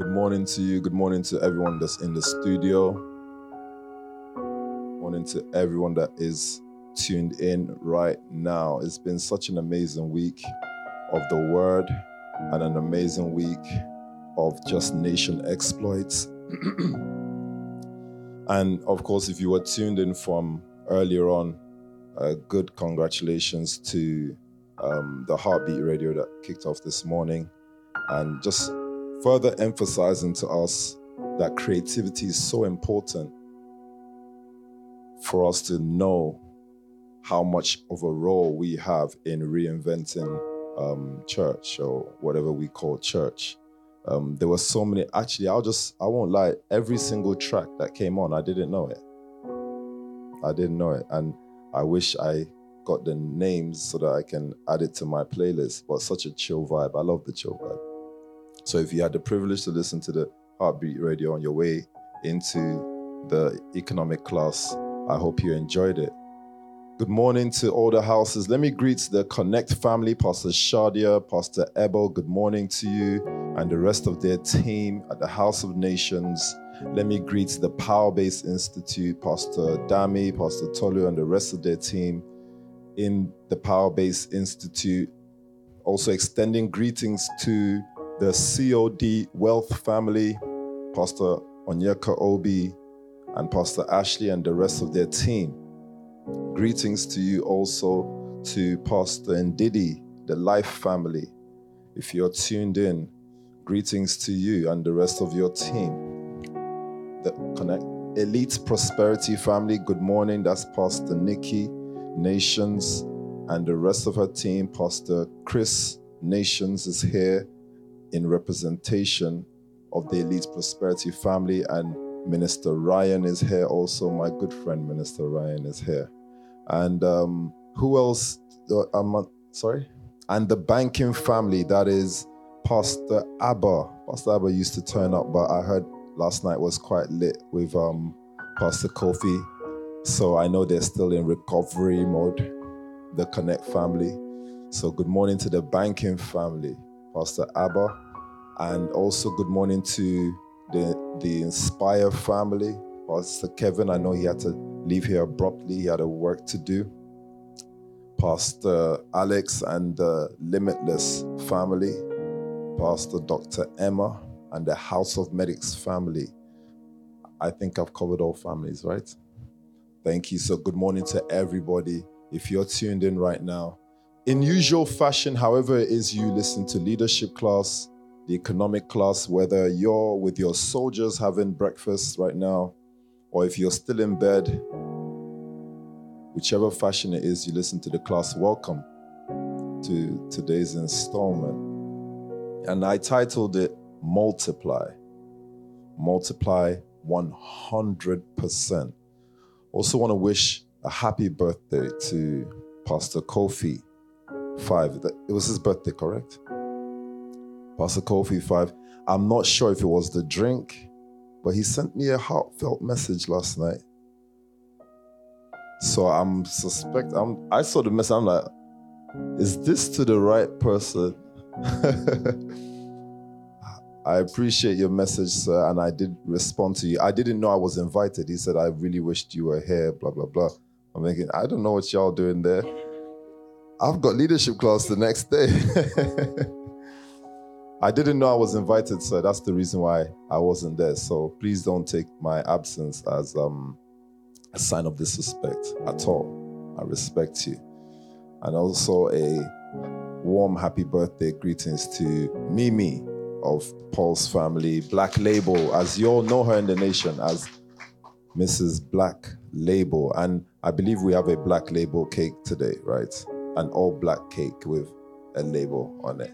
Good morning to you. Good morning to everyone that's in the studio. Morning to everyone that is tuned in right now. It's been such an amazing week of the word and an amazing week of just nation exploits. and of course, if you were tuned in from earlier on, uh, good congratulations to um, the Heartbeat Radio that kicked off this morning. And just further emphasizing to us that creativity is so important for us to know how much of a role we have in reinventing um, church or whatever we call church. Um, there were so many. Actually, I'll just I won't lie. Every single track that came on, I didn't know it. I didn't know it, and I wish I got the names so that I can add it to my playlist. But such a chill vibe. I love the chill vibe. So if you had the privilege to listen to the Heartbeat Radio on your way into the economic class, I hope you enjoyed it. Good morning to all the houses. Let me greet the Connect family, Pastor Shadia, Pastor Ebel. Good morning to you and the rest of their team at the House of Nations. Let me greet the Power Base Institute, Pastor Dami, Pastor Tolu, and the rest of their team in the Power Base Institute. Also, extending greetings to the COD Wealth family, Pastor Onyeka Obi, and Pastor Ashley and the rest of their team. Greetings to you also to Pastor Ndidi, the Life family. If you're tuned in, greetings to you and the rest of your team. The Connect Elite Prosperity family, good morning. That's Pastor Nikki Nations and the rest of her team. Pastor Chris Nations is here in representation of the Elite Prosperity family, and Minister Ryan is here also. My good friend, Minister Ryan, is here. And um, who else? Uh, I'm sorry. And the banking family, that is Pastor Abba. Pastor Abba used to turn up, but I heard last night was quite lit with um, Pastor Kofi. So I know they're still in recovery mode, the Connect family. So good morning to the banking family. Pastor Abba, and also good morning to the, the Inspire family. Pastor Kevin, I know he had to leave here abruptly, he had a work to do. Pastor Alex and the Limitless family, Pastor Dr. Emma and the House of Medics family. I think I've covered all families, right? Thank you. So, good morning to everybody. If you're tuned in right now, in usual fashion, however it is you listen to leadership class, the economic class, whether you're with your soldiers having breakfast right now, or if you're still in bed, whichever fashion it is you listen to the class, welcome to today's installment. And I titled it Multiply. Multiply 100%. Also, want to wish a happy birthday to Pastor Kofi five. It was his birthday, correct? Pastor Kofi five. I'm not sure if it was the drink, but he sent me a heartfelt message last night. So I'm suspect. I'm. I saw the message. I'm like, is this to the right person? I appreciate your message, sir, and I did respond to you. I didn't know I was invited. He said, I really wished you were here, blah, blah, blah. I'm thinking, I don't know what y'all doing there. I've got leadership class the next day. I didn't know I was invited, so that's the reason why I wasn't there. So please don't take my absence as um, a sign of disrespect at all. I respect you. And also a warm happy birthday greetings to Mimi of Paul's family, Black Label, as you all know her in the nation as Mrs. Black Label. And I believe we have a Black Label cake today, right? an all black cake with a label on it.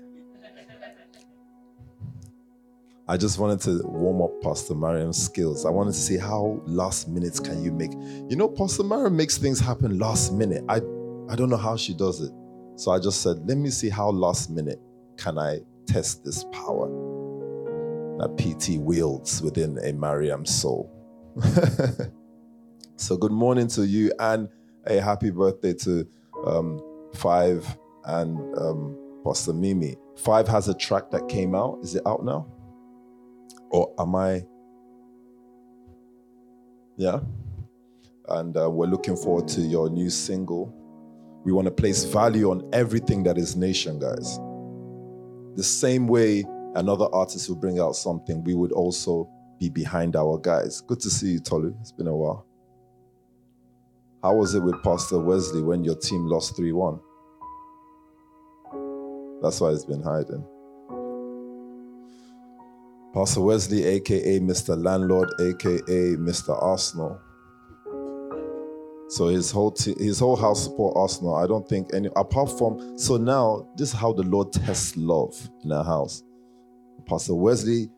I just wanted to warm up Pastor Mariam's skills. I wanted to see how last minute can you make. You know, Pastor Mariam makes things happen last minute. I I don't know how she does it. So I just said, let me see how last minute can I test this power that PT wields within a Mariam soul. so good morning to you and a happy birthday to um, Five and um, Pastor Mimi. Five has a track that came out. Is it out now? Or am I? Yeah. And uh, we're looking forward to your new single. We want to place value on everything that is nation, guys. The same way another artist will bring out something, we would also be behind our guys. Good to see you, Tolu. It's been a while. How was it with Pastor Wesley when your team lost 3 1? That's why he's been hiding. Pastor Wesley, aka Mr. Landlord, aka Mr. Arsenal. So his whole his whole house support Arsenal. I don't think any apart from so now this is how the Lord tests love in our house. Pastor Wesley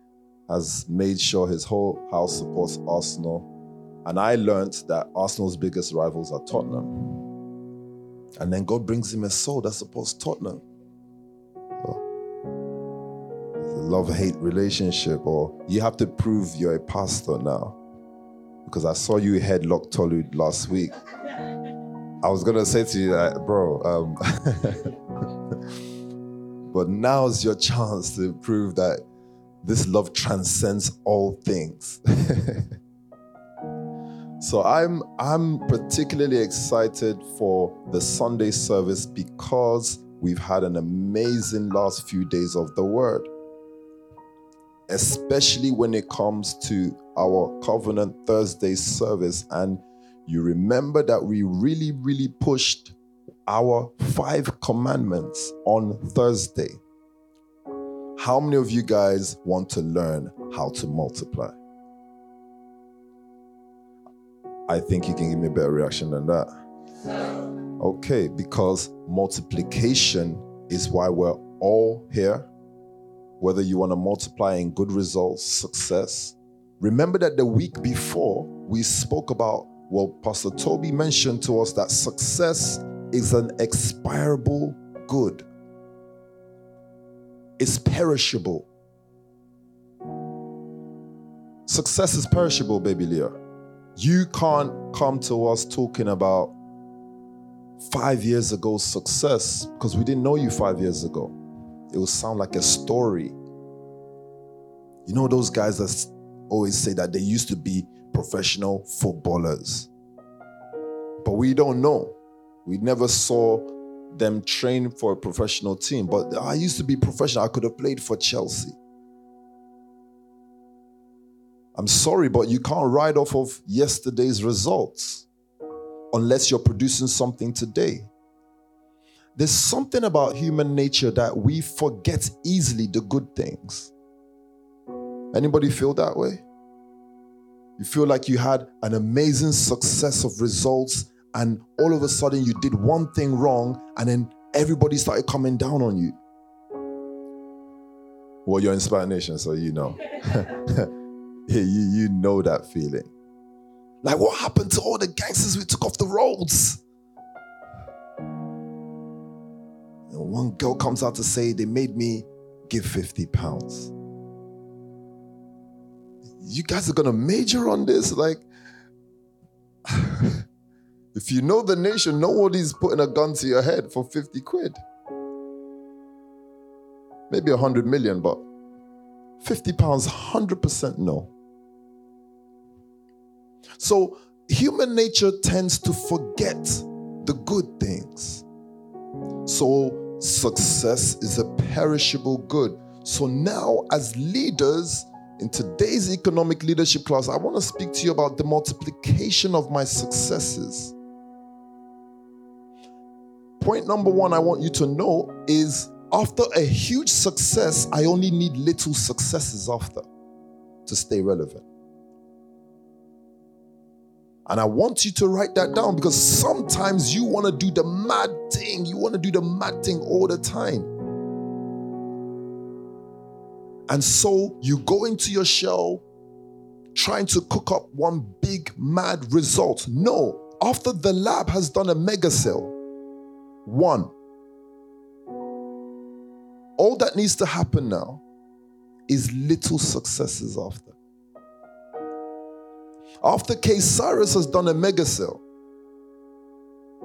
has made sure his whole house supports Arsenal. And I learned that Arsenal's biggest rivals are Tottenham. And then God brings him a soul that supports Tottenham. Love hate relationship, or you have to prove you're a pastor now. Because I saw you headlock Tolu last week. I was gonna say to you that, bro, um, but now's your chance to prove that this love transcends all things. so I'm I'm particularly excited for the Sunday service because we've had an amazing last few days of the word. Especially when it comes to our Covenant Thursday service and you remember that we really really pushed our five commandments on Thursday. How many of you guys want to learn how to multiply? I think you can give me a better reaction than that. Okay, because multiplication is why we're all here. Whether you want to multiply in good results, success. Remember that the week before we spoke about, well, Pastor Toby mentioned to us that success is an expirable good it's perishable. Success is perishable, baby Leah. You can't come to us talking about five years ago success because we didn't know you five years ago. It will sound like a story. You know, those guys that always say that they used to be professional footballers, but we don't know. We never saw them train for a professional team. But I used to be professional. I could have played for Chelsea. I'm sorry, but you can't ride off of yesterday's results unless you're producing something today. There's something about human nature that we forget easily the good things. Anybody feel that way? You feel like you had an amazing success of results and all of a sudden you did one thing wrong and then everybody started coming down on you. Well, you're Inspired Nation, so you know. you, you know that feeling. Like, what happened to all the gangsters we took off the roads? And one girl comes out to say they made me give 50 pounds. You guys are gonna major on this? Like, If you know the nation, nobody's putting a gun to your head for 50 quid. Maybe 100 million, but 50 pounds, 100% no. So human nature tends to forget the good things. So success is a perishable good. So now, as leaders, in today's economic leadership class, I want to speak to you about the multiplication of my successes point number one I want you to know is after a huge success, I only need little successes after to stay relevant. And I want you to write that down because sometimes you want to do the mad thing. You want to do the mad thing all the time. And so you go into your shell trying to cook up one big mad result. No, after the lab has done a mega cell, one. All that needs to happen now is little successes after. After Cyrus has done a mega cell,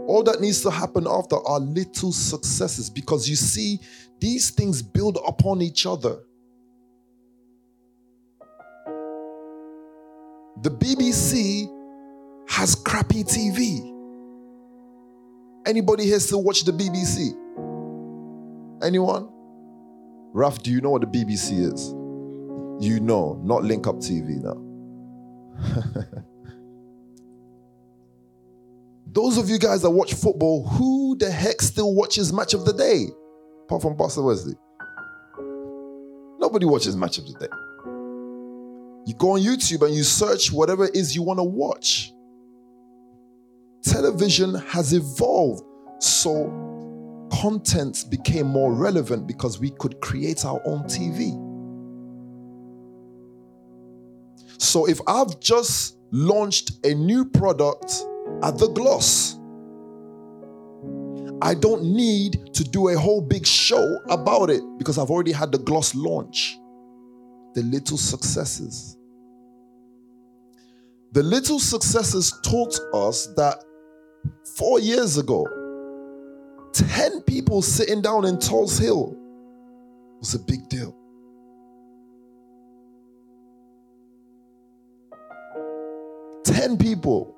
all that needs to happen after are little successes because you see, these things build upon each other. the BBC has crappy TV. Anybody here still watch the BBC? Anyone? Raf, do you know what the BBC is? You know, not link up TV now. Those of you guys that watch football, who the heck still watches match of the day? Apart from Pastor Wesley. Nobody watches match of the day. You go on YouTube and you search whatever it is you want to watch. Television has evolved. So content became more relevant because we could create our own TV. So if I've just launched a new product at the gloss, I don't need to do a whole big show about it because I've already had the gloss launch. The little successes. The little successes taught us that four years ago, 10 people sitting down in Tulse Hill was a big deal. Ten people.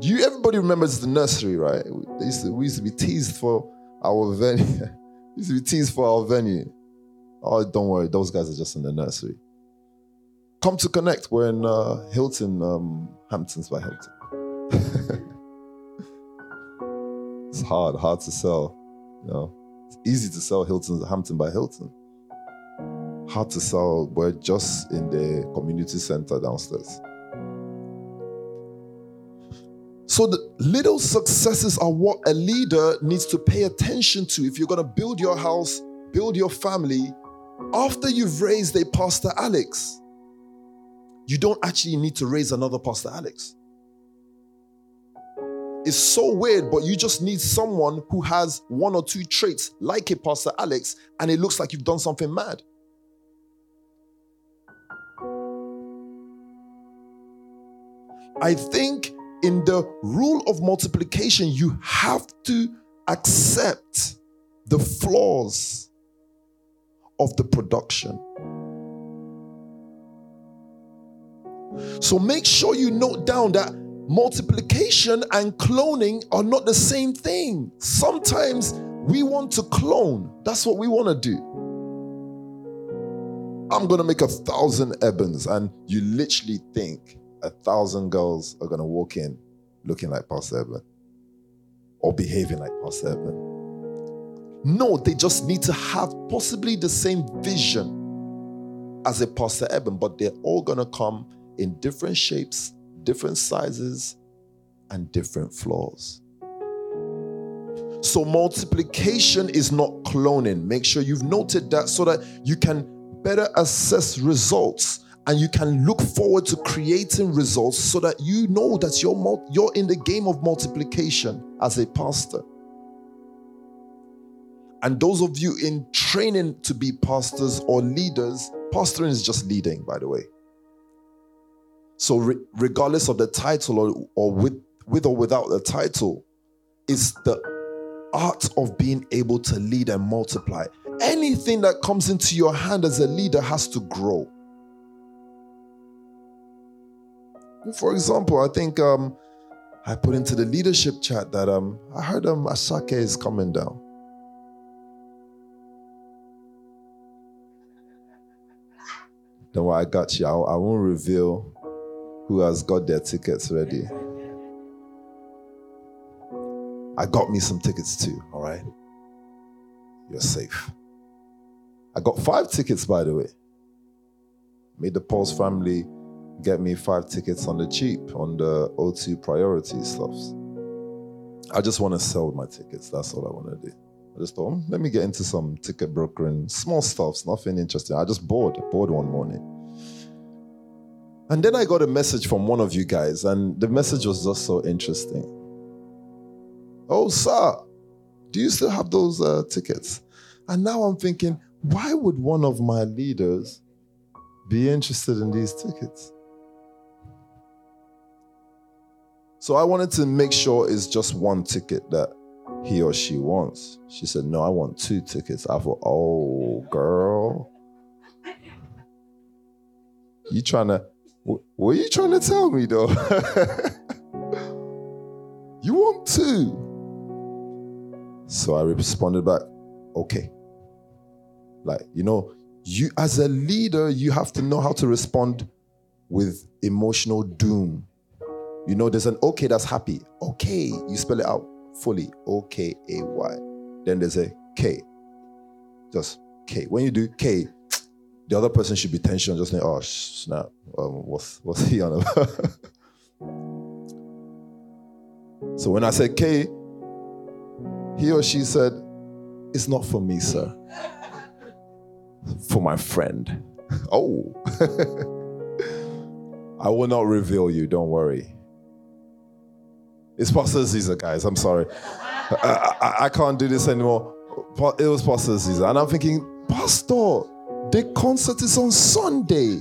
Do you everybody remembers the nursery, right? We used to, we used to be teased for our venue. used to be teased for our venue. Oh, don't worry, those guys are just in the nursery. Come to connect. We're in uh, Hilton, um, Hamptons by Hilton. it's hard, hard to sell. You know, it's easy to sell Hilton, Hampton by Hilton. Hard to sell. We're just in the community center downstairs. So the little successes are what a leader needs to pay attention to if you're going to build your house, build your family after you've raised a Pastor Alex. You don't actually need to raise another Pastor Alex. It's so weird, but you just need someone who has one or two traits like a Pastor Alex, and it looks like you've done something mad. I think in the rule of multiplication, you have to accept the flaws of the production. So make sure you note down that multiplication and cloning are not the same thing. Sometimes we want to clone, that's what we want to do. I'm going to make a thousand Ebens, and you literally think a thousand girls are going to walk in looking like Pastor Eben or behaving like Pastor Eben. No, they just need to have possibly the same vision as a Pastor Eben, but they're all going to come in different shapes, different sizes, and different flaws. So, multiplication is not cloning. Make sure you've noted that so that you can better assess results and you can look forward to creating results so that you know that you're, you're in the game of multiplication as a pastor. And those of you in training to be pastors or leaders, pastoring is just leading, by the way. So, re- regardless of the title or, or with, with or without the title, it's the art of being able to lead and multiply. Anything that comes into your hand as a leader has to grow. For example, I think um, I put into the leadership chat that um, I heard um, Asake is coming down. Don't worry, I got you. I, I won't reveal who has got their tickets ready. I got me some tickets too, all right? You're safe. I got five tickets, by the way. Made the Pulse family get me five tickets on the cheap on the O2 priority stuffs. I just want to sell my tickets. That's all I want to do. I just thought, hmm, let me get into some ticket brokering, small stuffs, nothing interesting. I just bored, bored one morning. And then I got a message from one of you guys, and the message was just so interesting. Oh, sir, do you still have those uh, tickets? And now I'm thinking, why would one of my leaders be interested in these tickets? So I wanted to make sure it's just one ticket that he or she wants. She said, No, I want two tickets. I thought, Oh, girl. You trying to, What are you trying to tell me, though? you want to? So I responded back, okay. Like, you know, you as a leader, you have to know how to respond with emotional doom. You know, there's an okay that's happy. Okay. You spell it out fully. Okay, A Y. Then there's a K. Just K. When you do K, the other person should be tension, just like, oh snap. Um, what's what's he on about? so when I said K, he or she said, It's not for me, sir. For my friend. Oh. I will not reveal you, don't worry. It's Pastor Caesar, guys. I'm sorry. I, I, I can't do this anymore. It was Pastor Caesar. And I'm thinking, Pastor, the concert is on Sunday.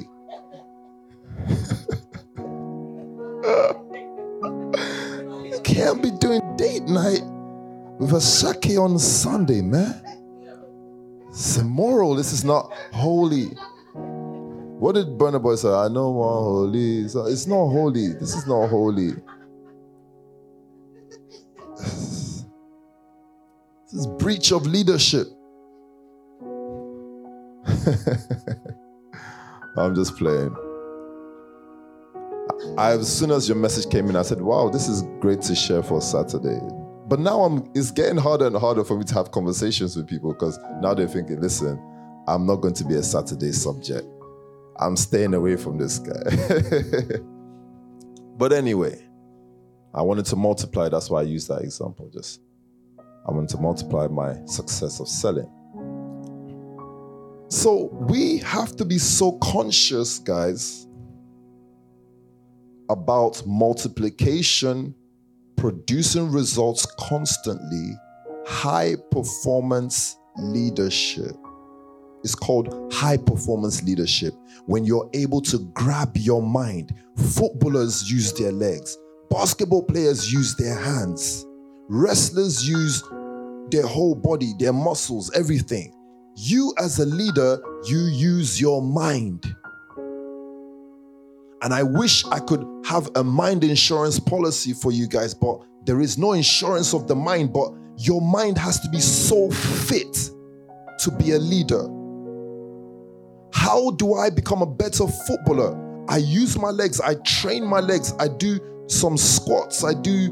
you can't be doing date night with Asake on Sunday, man. It's immoral. This is not holy. What did Burna Boy say? I know more holy. It's not holy. This is not holy. Is breach of leadership. I'm just playing. I, as soon as your message came in, I said, "Wow, this is great to share for Saturday." But now I'm, it's getting harder and harder for me to have conversations with people because now they're thinking, "Listen, I'm not going to be a Saturday subject. I'm staying away from this guy." but anyway, I wanted to multiply. That's why I used that example. Just I want to multiply my success of selling. So we have to be so conscious, guys, about multiplication, producing results constantly, high performance leadership. It's called high performance leadership when you're able to grab your mind. Footballers use their legs, basketball players use their hands, wrestlers use their whole body, their muscles, everything. You, as a leader, you use your mind. And I wish I could have a mind insurance policy for you guys, but there is no insurance of the mind. But your mind has to be so fit to be a leader. How do I become a better footballer? I use my legs, I train my legs, I do some squats, I do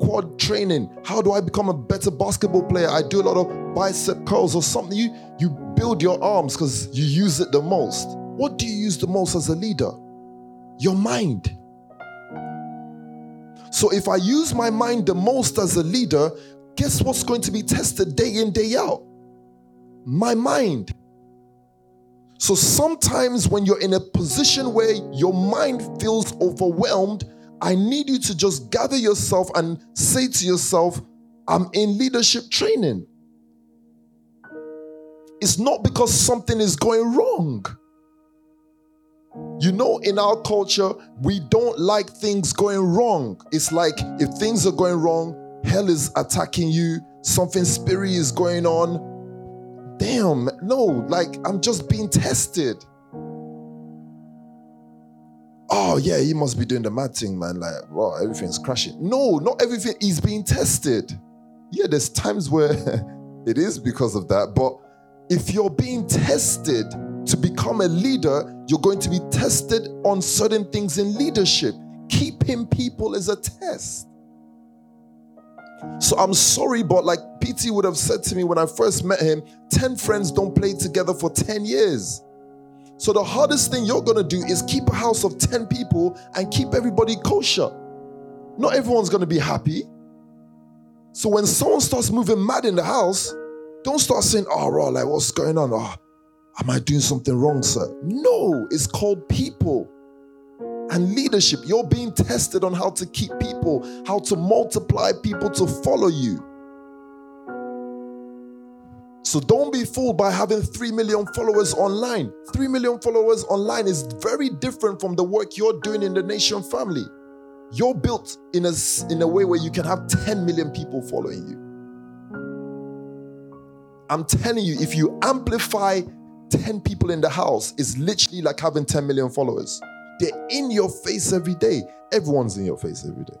quad training. How do I become a better basketball player? I do a lot of bicep curls or something. You you build your arms because you use it the most. What do you use the most as a leader? Your mind. So if I use my mind the most as a leader, guess what's going to be tested day in, day out? My mind. So sometimes when you're in a position where your mind feels overwhelmed, I need you to just gather yourself and say to yourself, I'm in leadership training. It's not because something is going wrong. You know, in our culture, we don't like things going wrong. It's like if things are going wrong, hell is attacking you, something spirit is going on. Damn, no, like I'm just being tested oh yeah, he must be doing the mad thing, man. Like, wow, everything's crashing. No, not everything is being tested. Yeah, there's times where it is because of that. But if you're being tested to become a leader, you're going to be tested on certain things in leadership. Keeping people is a test. So I'm sorry, but like PT would have said to me when I first met him 10 friends don't play together for 10 years. So the hardest thing you're gonna do is keep a house of 10 people and keep everybody kosher. Not everyone's gonna be happy. So when someone starts moving mad in the house, don't start saying, ah, oh, raw, like what's going on? Oh, am I doing something wrong, sir? No, it's called people and leadership. You're being tested on how to keep people, how to multiply people to follow you. So don't be fooled by having 3 million followers online. 3 million followers online is very different from the work you're doing in the nation family. You're built in a, in a way where you can have 10 million people following you. I'm telling you, if you amplify 10 people in the house, it's literally like having 10 million followers. They're in your face every day. Everyone's in your face every day.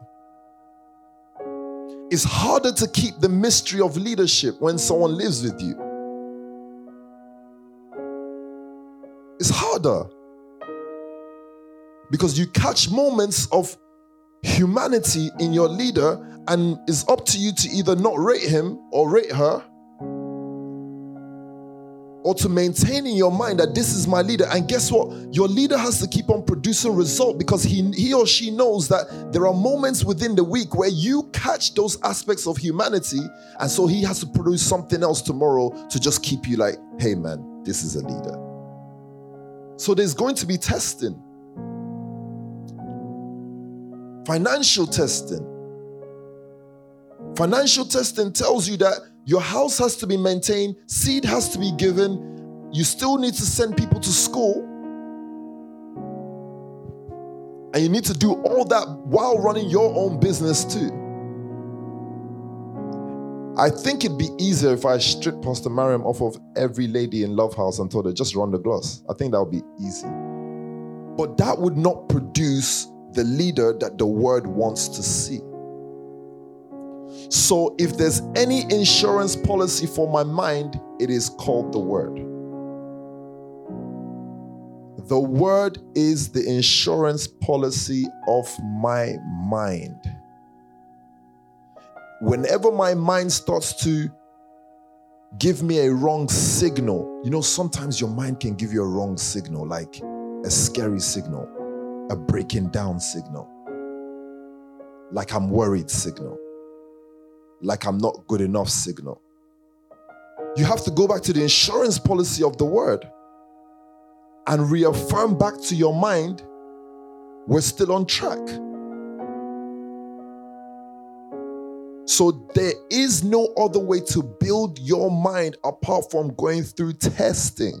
It's harder to keep the mystery of leadership when someone lives with you. It's harder because you catch moments of humanity in your leader, and it's up to you to either not rate him or rate her or to maintain in your mind that this is my leader. And guess what? Your leader has to keep on producing result because he, he or she knows that there are moments within the week where you catch those aspects of humanity. And so he has to produce something else tomorrow to just keep you like, hey man, this is a leader. So there's going to be testing, financial testing. Financial testing tells you that your house has to be maintained, seed has to be given. You still need to send people to school. And you need to do all that while running your own business too. I think it'd be easier if I stripped Pastor Mariam off of every lady in Love House and told her just run the gloss. I think that would be easy. But that would not produce the leader that the word wants to see. So if there's any insurance policy for my mind, it is called the Word. The Word is the insurance policy of my mind. Whenever my mind starts to give me a wrong signal, you know, sometimes your mind can give you a wrong signal, like a scary signal, a breaking down signal, like I'm worried signal like I'm not good enough signal. You have to go back to the insurance policy of the word and reaffirm back to your mind we're still on track. So there is no other way to build your mind apart from going through testing.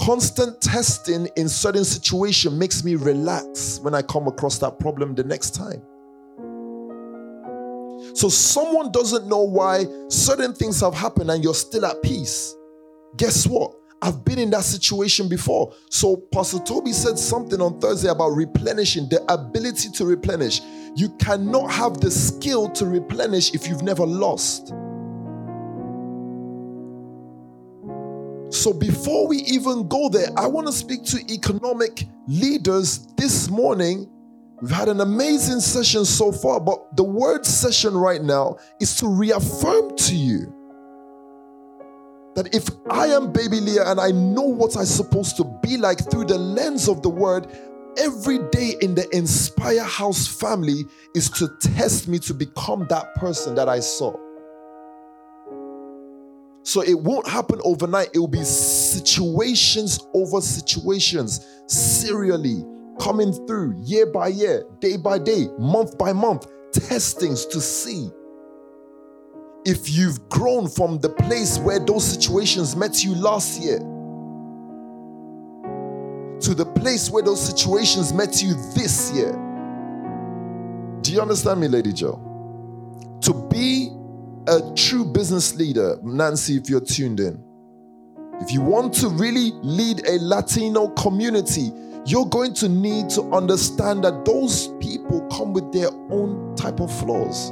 Constant testing in certain situation makes me relax when I come across that problem the next time. So someone doesn't know why certain things have happened and you're still at peace. Guess what? I've been in that situation before. So Pastor Toby said something on Thursday about replenishing, the ability to replenish. You cannot have the skill to replenish if you've never lost. So before we even go there, I want to speak to economic leaders this morning We've had an amazing session so far, but the word session right now is to reaffirm to you that if I am baby Leah and I know what I'm supposed to be like through the lens of the word, every day in the Inspire House family is to test me to become that person that I saw. So it won't happen overnight. It will be situations over situations, serially, coming through year by year, day by day, month by month, testings to see if you've grown from the place where those situations met you last year to the place where those situations met you this year. Do you understand me, Lady Joe? To be a true business leader, Nancy, if you're tuned in, if you want to really lead a Latino community, you're going to need to understand that those people come with their own type of flaws.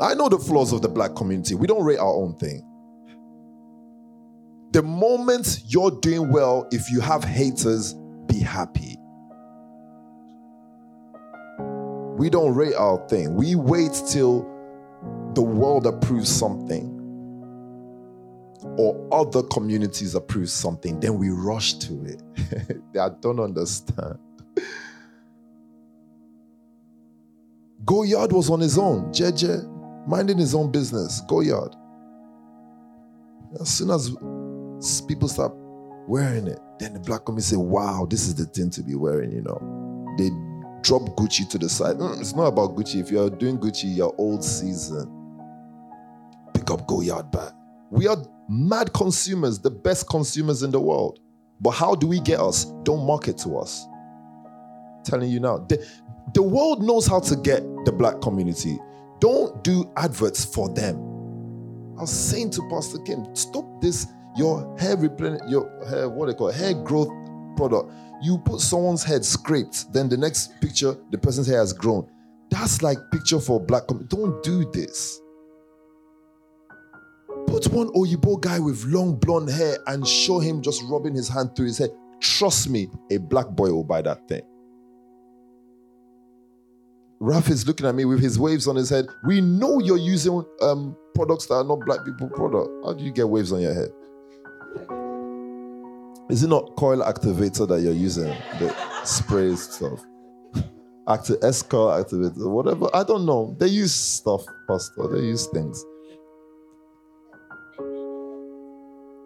I know the flaws of the black community. We don't rate our own thing. The moment you're doing well, if you have haters, be happy. We don't rate our thing. We wait till the world approves something or other communities approve something, then we rush to it. I don't understand. Goyard was on his own, JJ, minding his own business. Goyard. As soon as people start wearing it, then the black community say, wow, this is the thing to be wearing, you know. They drop Gucci to the side. Mm, it's not about Gucci. If you're doing Gucci, you're old season. Pick up Goyard back. We are mad consumers, the best consumers in the world. But how do we get us? Don't market to us. I'm telling you now, the, the world knows how to get the black community. Don't do adverts for them. I was saying to Pastor Kim, stop this. your hair replenish, your hair, what they call it, hair growth product. You put someone's head scraped, then the next picture, the person's hair has grown. That's like picture for black. Com- Don't do this. Put one Oyibo guy with long blonde hair and show him just rubbing his hand through his head. Trust me, a black boy will buy that thing. Raf is looking at me with his waves on his head. We know you're using um, products that are not black people product. How do you get waves on your head? Is it not coil activator that you're using? The spray stuff. Active S coil activator, whatever. I don't know. They use stuff, Pastor. They use things.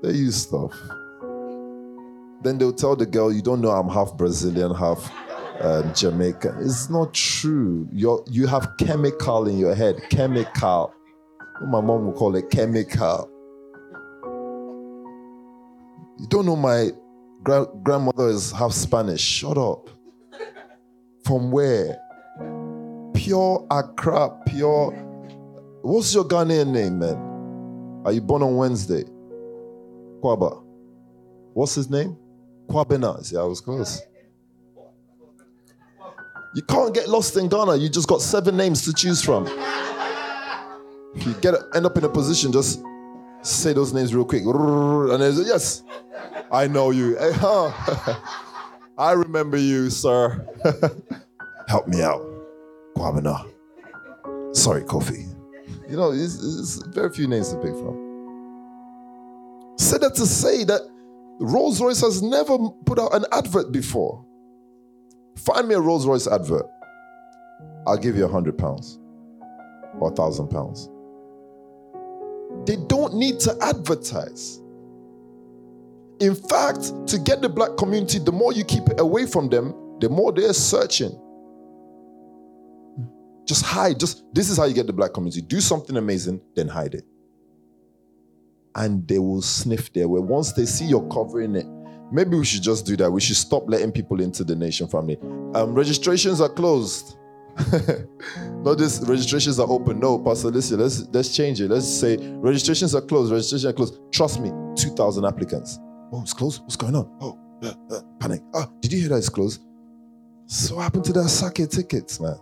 They use stuff. Then they'll tell the girl, You don't know I'm half Brazilian, half um, Jamaican. It's not true. you you have chemical in your head. Chemical. My mom will call it chemical. You don't know my gra- grandmother is half Spanish. Shut up. From where? Pure Accra, pure. What's your Ghanaian name, man? Are you born on Wednesday? Kwaba. What's his name? Kwabena. See, I was close. You can't get lost in Ghana. You just got seven names to choose from. You get end up in a position, just say those names real quick. And there's yes, I know you. Hey, huh? I remember you, sir. Help me out. Kwabena. Sorry, Kofi. You know, it's, it's very few names to pick from. That to say that Rolls Royce has never put out an advert before. Find me a Rolls Royce advert. I'll give you a hundred pounds or a thousand pounds. They don't need to advertise. In fact, to get the black community, the more you keep it away from them, the more they're searching. Just hide. Just this is how you get the black community. Do something amazing, then hide it. And they will sniff there. Where once they see you're covering it, Maybe we should just do that. We should stop letting people into the nation family. Um, registrations are closed. Not this registrations are open. No, Pastor listen, let's let's change it. Let's say registrations are closed, registrations are closed. Trust me, 2,000 applicants. Oh, it's closed. What's going on? Oh, uh, uh, panic. Oh, did you hear that it's closed? So what happened to the Asake tickets, man?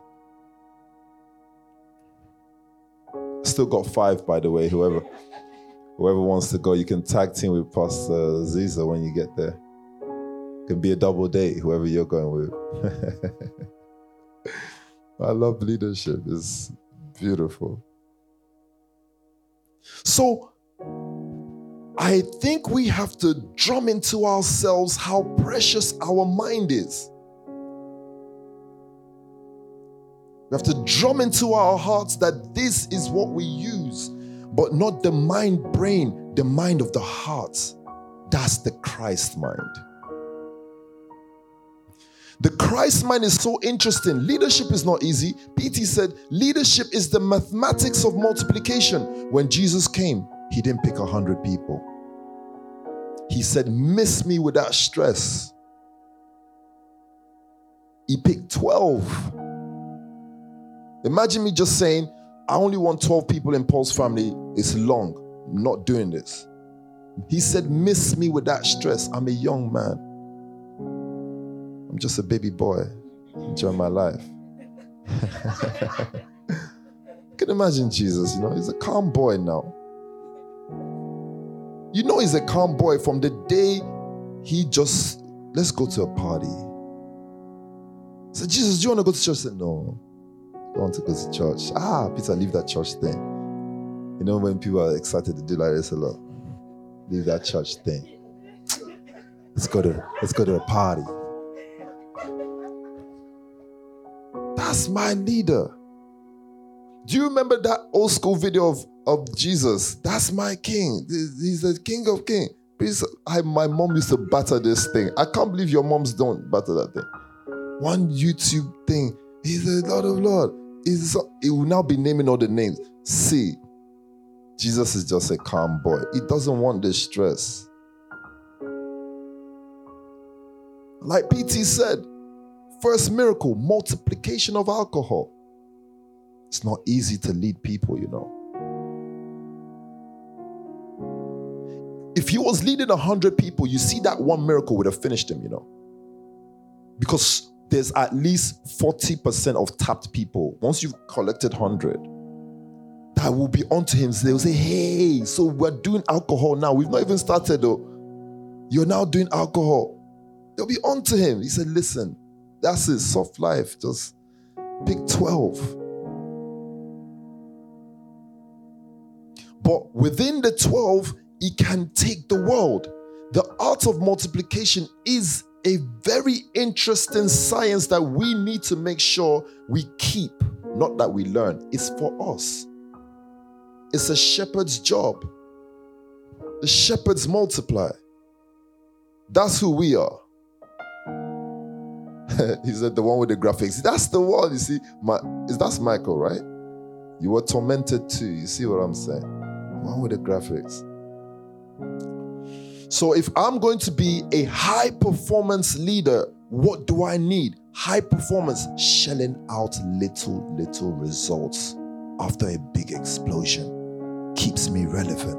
Still got five, by the way, whoever. Whoever wants to go, you can tag team with Pastor Ziza when you get there. It can be a double date, whoever you're going with. I love leadership. It's beautiful. So I think we have to drum into ourselves how precious our mind is. We have to drum into our hearts that this is what we use but not the mind brain, the mind of the heart. That's the Christ mind. The Christ mind is so interesting. Leadership is not easy. PT said leadership is the mathematics of multiplication. When Jesus came, he didn't pick a hundred people. He said, Miss me without stress. He picked 12. Imagine me just saying, I only want 12 people in Paul's family. It's long. I'm not doing this. He said, Miss me with that stress. I'm a young man. I'm just a baby boy enjoying my life. can imagine Jesus, you know, he's a calm boy now. You know, he's a calm boy from the day he just, let's go to a party. said, Jesus, do you want to go to church? I said, no want to go to church. Ah, Peter, leave that church thing. You know, when people are excited to do like this a lot, leave that church thing. Let's go to let's go to a party. That's my leader. Do you remember that old school video of, of Jesus? That's my king. He's the king of kings. Please, I, my mom used to batter this thing. I can't believe your moms don't batter that thing. One YouTube thing. He's the Lord of Lord he will now be naming all the names. See, Jesus is just a calm boy. He doesn't want the stress. Like PT said, first miracle, multiplication of alcohol. It's not easy to lead people, you know. If he was leading 100 people, you see that one miracle would have finished him, you know. Because there's at least 40% of tapped people. Once you've collected 100, that will be onto him. So they'll say, Hey, so we're doing alcohol now. We've not even started though. You're now doing alcohol. They'll be onto him. He said, Listen, that's his soft life. Just pick 12. But within the 12, he can take the world. The art of multiplication is a very interesting science that we need to make sure we keep, not that we learn. It's for us. It's a shepherd's job. The shepherds multiply. That's who we are. he said, the one with the graphics. That's the one, you see. My, is that's Michael, right? You were tormented too. You see what I'm saying? One with the graphics. So if I'm going to be a high performance leader, what do I need? High performance, shelling out little, little results after a big explosion keeps me relevant,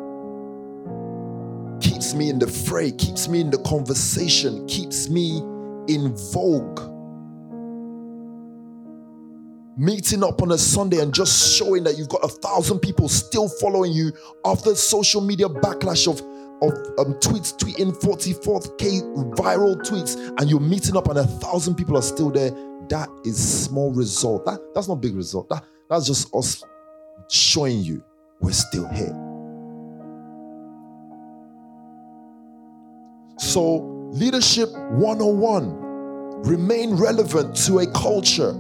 keeps me in the fray, keeps me in the conversation, keeps me in vogue. Meeting up on a Sunday and just showing that you've got a thousand people still following you after social media backlash of of um, tweets tweeting 44k viral tweets and you're meeting up and a thousand people are still there that is small result. That, that's not big result. That, that's just us showing you we're still here. So leadership 101 remain relevant to a culture.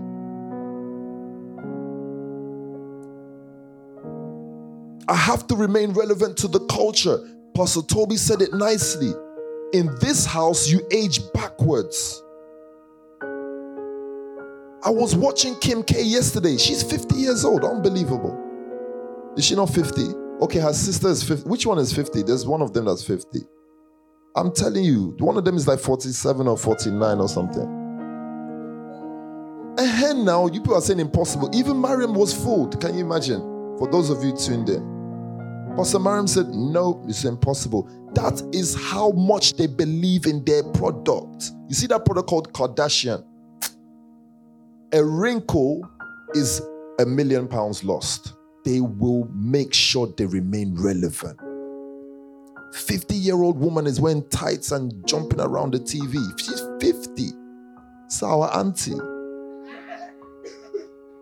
I have to remain relevant to the culture. Pastor Toby said it nicely. In this house, you age backwards. I was watching Kim K yesterday. She's 50 years old. Unbelievable. Is she not 50? Okay, her sister is 50. Which one is 50? There's one of them that's 50. I'm telling you, one of them is like 47 or 49 or something. And now, you people are saying impossible. Even Mariam was fooled. Can you imagine? For those of you tuned in. Pastor Mariam said, No, it's impossible. That is how much they believe in their product. You see that product called Kardashian? A wrinkle is a million pounds lost. They will make sure they remain relevant. 50 year old woman is wearing tights and jumping around the TV. She's 50. It's our auntie.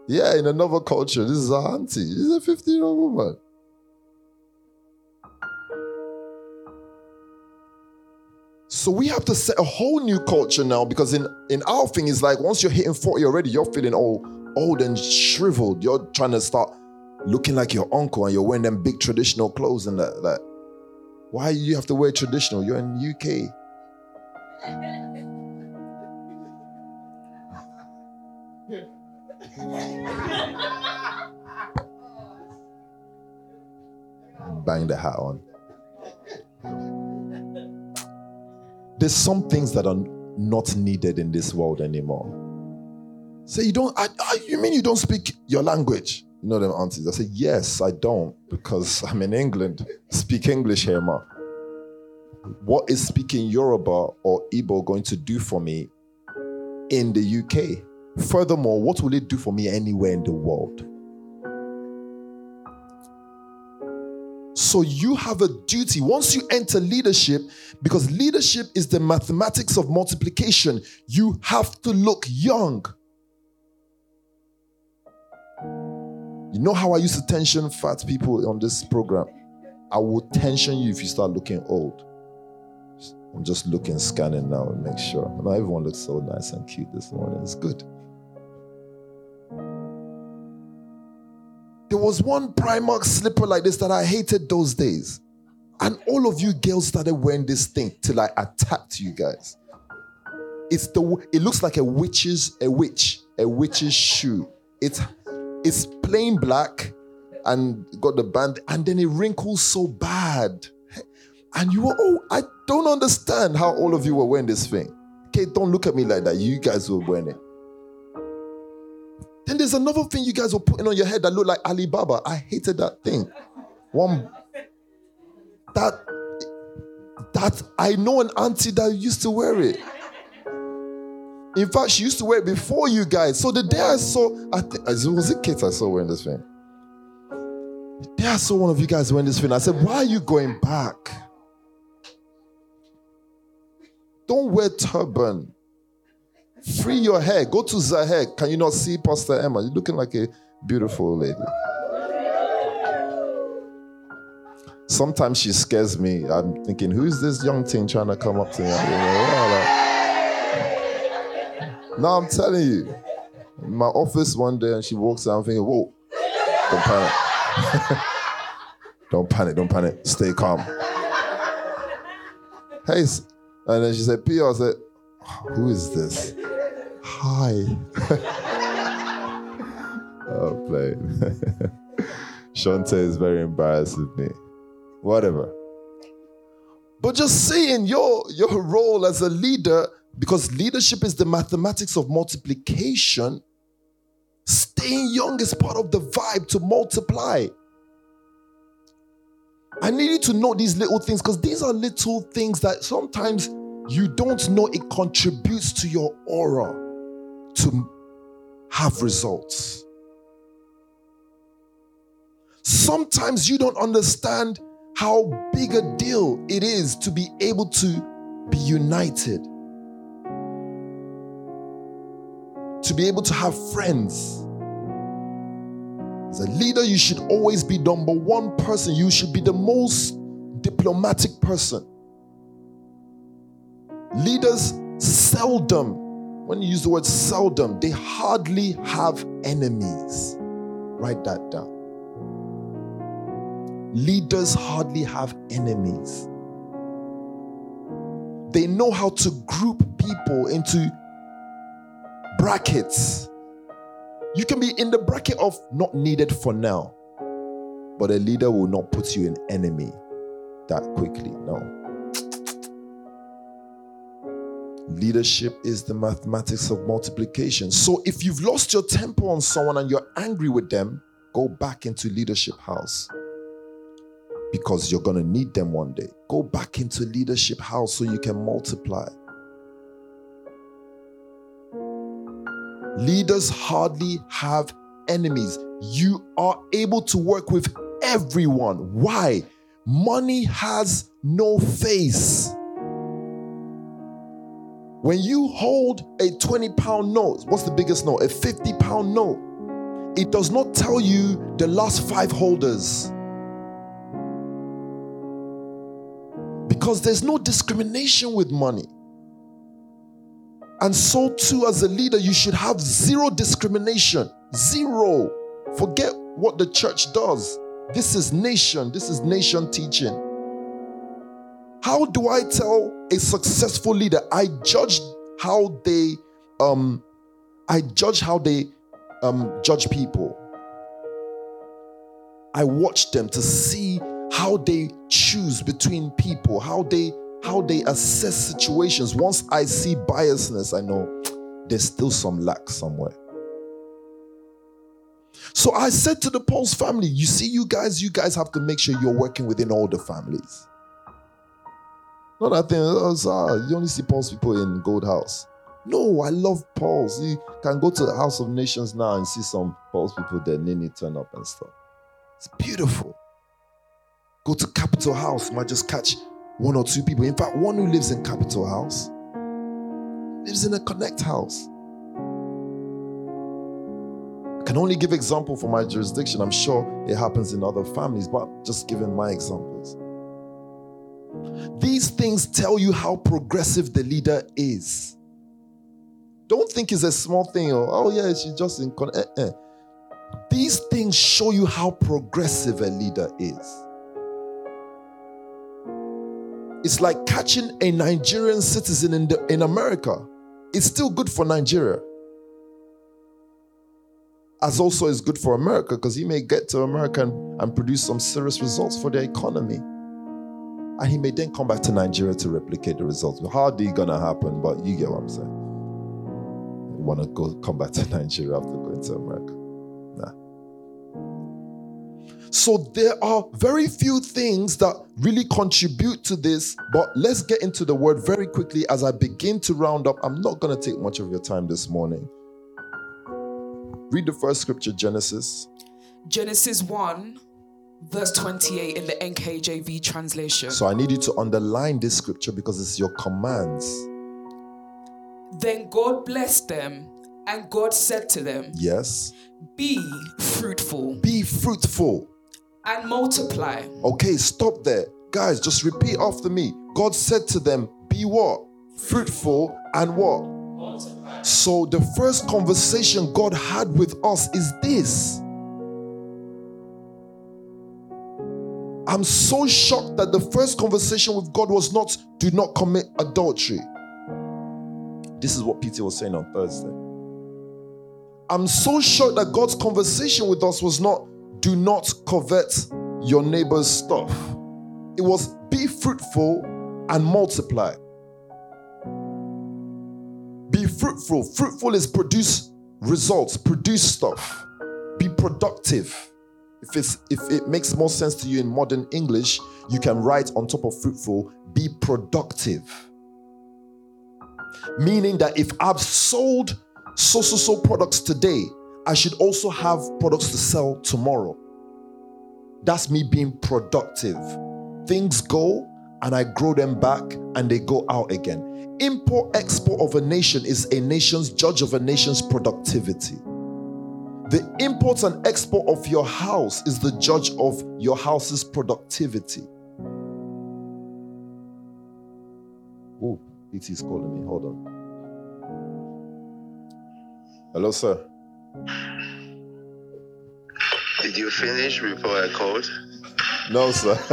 Yeah, in another culture, this is our auntie. She's a 50 year old woman. So we have to set a whole new culture now because in, in our thing is like once you're hitting 40 already, you're feeling all old and shriveled. You're trying to start looking like your uncle and you're wearing them big traditional clothes and that. Like, why you have to wear traditional? You're in UK. Bang the hat on. There's some things that are not needed in this world anymore. Say, you don't, I, I, you mean you don't speak your language? You know them aunties. I say, yes, I don't, because I'm in England. Speak English here, ma. What is speaking Yoruba or Igbo going to do for me in the UK? Furthermore, what will it do for me anywhere in the world? So you have a duty once you enter leadership, because leadership is the mathematics of multiplication, you have to look young. You know how I used to tension fat people on this program? I will tension you if you start looking old. I'm just looking, scanning now and make sure. And everyone looks so nice and cute this morning. It's good. Was one Primark slipper like this that I hated those days. And all of you girls started wearing this thing till I attacked you guys. It's the it looks like a witch's a witch, a witch's shoe. It's it's plain black and got the band, and then it wrinkles so bad. And you were, oh, I don't understand how all of you were wearing this thing. Okay, don't look at me like that. You guys were wearing it. Then there's another thing you guys were putting on your head that looked like Alibaba. I hated that thing. One that That I know an auntie that used to wear it. In fact, she used to wear it before you guys. So the day I saw, I think was it Kate I saw wearing this thing. The day I saw one of you guys wearing this thing, I said, "Why are you going back? Don't wear turban. Free your hair. Go to Zahe. Can you not see Pastor Emma? You're looking like a beautiful lady." Sometimes she scares me. I'm thinking, who's this young thing trying to come up to me? no, I'm telling you. In my office one day, and she walks out, I'm thinking, whoa, don't panic. don't panic, don't panic. Stay calm. Hey, and then she said, P.O. I said, who is this? Hi. oh, play. Shante is very embarrassed with me whatever. But just seeing your, your role as a leader, because leadership is the mathematics of multiplication, staying young is part of the vibe to multiply. I need you to know these little things because these are little things that sometimes you don't know it contributes to your aura to have results. Sometimes you don't understand how big a deal it is to be able to be united, to be able to have friends. As a leader, you should always be number one person. You should be the most diplomatic person. Leaders seldom, when you use the word seldom, they hardly have enemies. Write that down. Leaders hardly have enemies. They know how to group people into brackets. You can be in the bracket of not needed for now, but a leader will not put you in enemy that quickly. No. Leadership is the mathematics of multiplication. So if you've lost your temper on someone and you're angry with them, go back into leadership house because you're going to need them one day. Go back into leadership house so you can multiply. Leaders hardly have enemies. You are able to work with everyone. Why? Money has no face. When you hold a 20 pound note, what's the biggest note? A 50 pound note. It does not tell you the last five holders. Because there's no discrimination with money. And so, too, as a leader, you should have zero discrimination. Zero. Forget what the church does. This is nation. This is nation teaching. How do I tell a successful leader? I judge how they um I judge how they um judge people. I watch them to see how they choose between people, how they how they assess situations. Once I see biasness, I know there's still some lack somewhere. So I said to the Pulse family, you see, you guys, you guys have to make sure you're working within all the families. Not that thing, oh, ah, you only see Pulse people in Gold House. No, I love Pulse. You can go to the House of Nations now and see some Pulse people there, Nini turn up and stuff. It's beautiful. Go to Capital House, might just catch one or two people. In fact, one who lives in Capital House lives in a Connect house. I can only give example for my jurisdiction. I'm sure it happens in other families, but just giving my examples. These things tell you how progressive the leader is. Don't think it's a small thing or, oh yeah, she's just in. Con-. Eh-eh. These things show you how progressive a leader is. It's like catching a Nigerian citizen in, the, in America. It's still good for Nigeria. As also is good for America because he may get to America and, and produce some serious results for the economy. And he may then come back to Nigeria to replicate the results. Hardly gonna happen, but you get what I'm saying. Wanna go come back to Nigeria after going to America. Nah. So there are very few things that really contribute to this, but let's get into the word very quickly as I begin to round up. I'm not to take much of your time this morning. Read the first scripture, Genesis. Genesis 1, verse 28 in the NKJV translation. So I need you to underline this scripture because it's your commands. Then God blessed them, and God said to them, Yes. Be fruitful Be fruitful. and multiply. Okay, stop there. Guys, just repeat after me. God said to them, Be what? Fruitful and what? So the first conversation God had with us is this. I'm so shocked that the first conversation with God was not, do not commit adultery. This is what Peter was saying on Thursday. I'm so shocked that God's conversation with us was not, do not covet your neighbor's stuff. It was, be fruitful and multiply. Be fruitful. Fruitful is produce results, produce stuff. Be productive. If it's if it makes more sense to you in modern English, you can write on top of fruitful, be productive. Meaning that if I've sold so so so products today, I should also have products to sell tomorrow. That's me being productive. Things go and I grow them back and they go out again. Import export of a nation is a nation's judge of a nation's productivity. The import and export of your house is the judge of your house's productivity. Oh, it is calling me. Hold on. Hello, sir. Did you finish before I called? No, sir.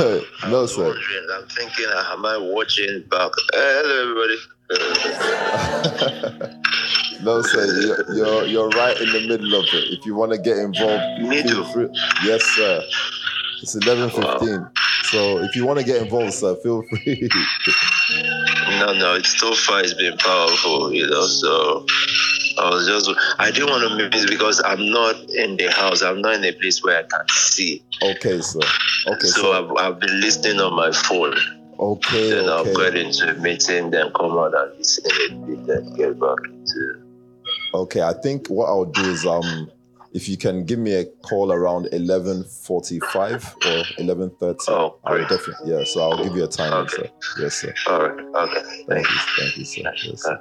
no, I was sir. wondering, I'm thinking, am I watching back? Hello, everybody. No, sir. You're, you're you're right in the middle of it. If you want to get involved, Middle? feel free. Yes, sir. It's eleven fifteen. So if you want to get involved, sir, feel free. No, no, it's so far. It's been powerful, you know. So I was just, I didn't want to miss because I'm not in the house. I'm not in a place where I can see. okay, sir. Okay, so so I've, I've been listening on my phone. okay, Then I'll okay, get into a meeting, then come out and listen a bit, then get back into. Okay. I think what I'll do is um, if you can give me a call around eleven forty five or eleven thirty. Oh, great. definitely yeah. So I'll give you a time, Okay. sir. Yes, sir. All right. Okay. Thank Thank you, you. thank you, sir. Yes, sir.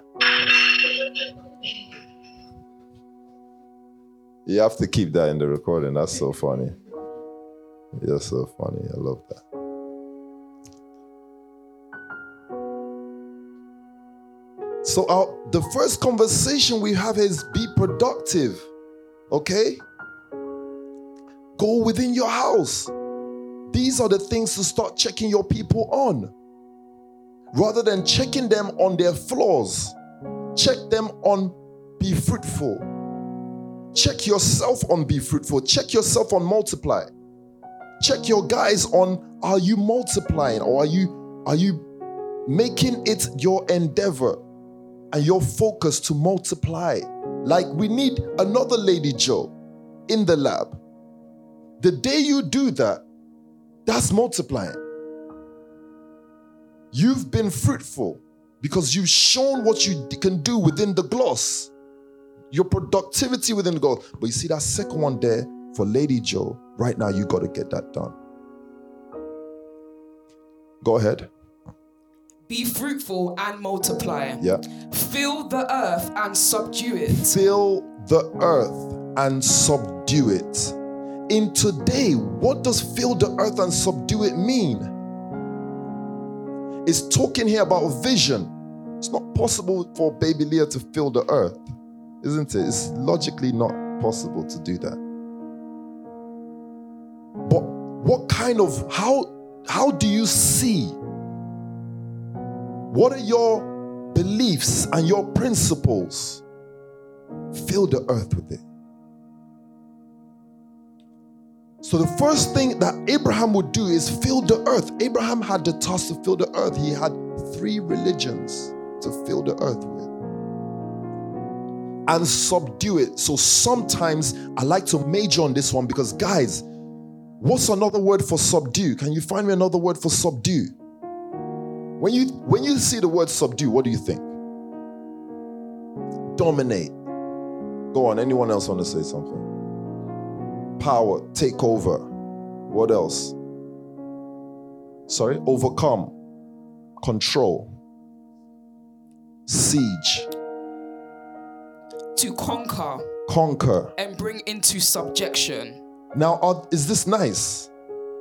You have to keep that in the recording. That's so funny. You're so funny. I love that. So, our, the first conversation we have is be productive. Okay? Go within your house. These are the things to start checking your people on. Rather than checking them on their flaws, check them on be fruitful. Check yourself on be fruitful. Check yourself on multiply. Check your guys on are you multiplying or are you are you making it your endeavor and your focus to multiply? Like we need another Lady Joe in the lab. The day you do that, that's multiplying. You've been fruitful because you've shown what you can do within the gloss, your productivity within the gloss. But you see that second one there for Lady Joe, right now you got to get that done. Go ahead. Be fruitful and multiply. Yeah. Fill the earth and subdue it. Fill the earth and subdue it. In today, what does fill the earth and subdue it mean? It's talking here about vision. It's not possible for baby Leah to fill the earth, isn't it? It's logically not possible to do that. But what kind of how how do you see? What are your beliefs and your principles? Fill the earth with it. So, the first thing that Abraham would do is fill the earth. Abraham had the task to fill the earth. He had three religions to fill the earth with. and subdue it. So sometimes I like to major on this one because, guys, what's another word for subdue? Can you find me another word for subdue? When you when you see the word subdue, what do you think? Dominate. Go on. Anyone else want to say something? Power, take over. What else? Sorry, overcome, control, siege, To conquer conquer. and bring into subjection. Now, are- is this nice?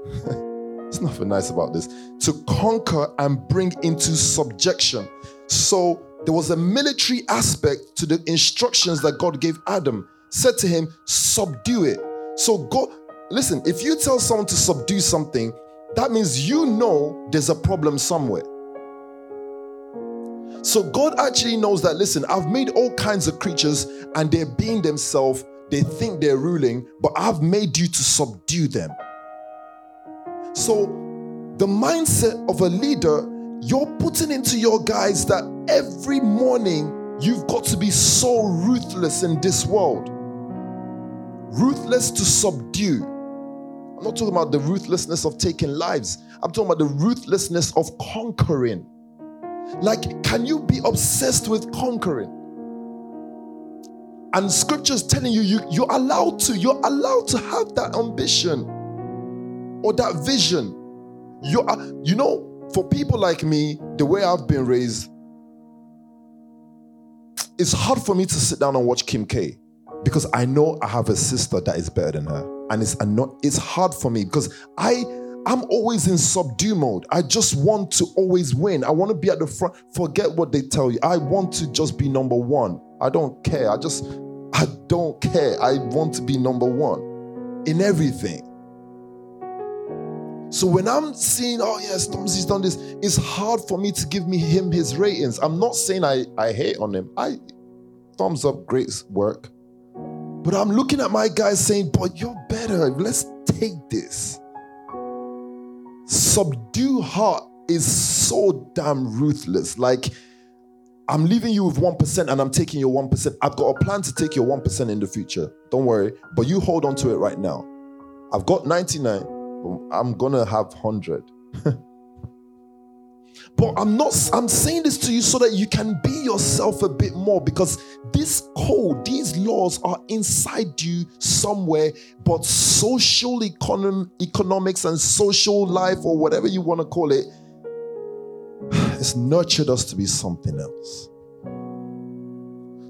There's nothing nice about this. To conquer and bring into subjection. So there was a military aspect to the instructions that God gave Adam. Said to him, subdue it. So God, listen, if you tell someone to subdue something, that means you know there's a problem somewhere. So God actually knows that, listen, I've made all kinds of creatures and they're being themselves, they think they're ruling, but I've made you to subdue them. So the mindset of a leader, you're putting into your guys that every morning you've got to be so ruthless in this world. Ruthless to subdue. I'm not talking about the ruthlessness of taking lives. I'm talking about the ruthlessness of conquering. Like, can you be obsessed with conquering? And scripture's telling you, you you're allowed to, you're allowed to have that ambition or that vision. You are, you know, for people like me, the way I've been raised, it's hard for me to sit down and watch Kim K because I know I have a sister that is better than her. And it's not it's hard for me because I I'm always in subdue mode. I just want to always win. I want to be at the front. Forget what they tell you. I want to just be number one. I don't care. I just I don't care. I want to be number one in everything. So when I'm seeing, oh yes, Tomsy's done this, it's hard for me to give me him his ratings. I'm not saying I, I hate on him. I thumbs up, great work. But I'm looking at my guys saying, but you're better. Let's take this. Subdue heart is so damn ruthless. Like, I'm leaving you with 1% and I'm taking your 1%. I've got a plan to take your 1% in the future. Don't worry. But you hold on to it right now. I've got 99. I'm gonna have 100. but I'm not, I'm saying this to you so that you can be yourself a bit more because this code, these laws are inside you somewhere, but social econom, economics and social life, or whatever you want to call it, it's nurtured us to be something else.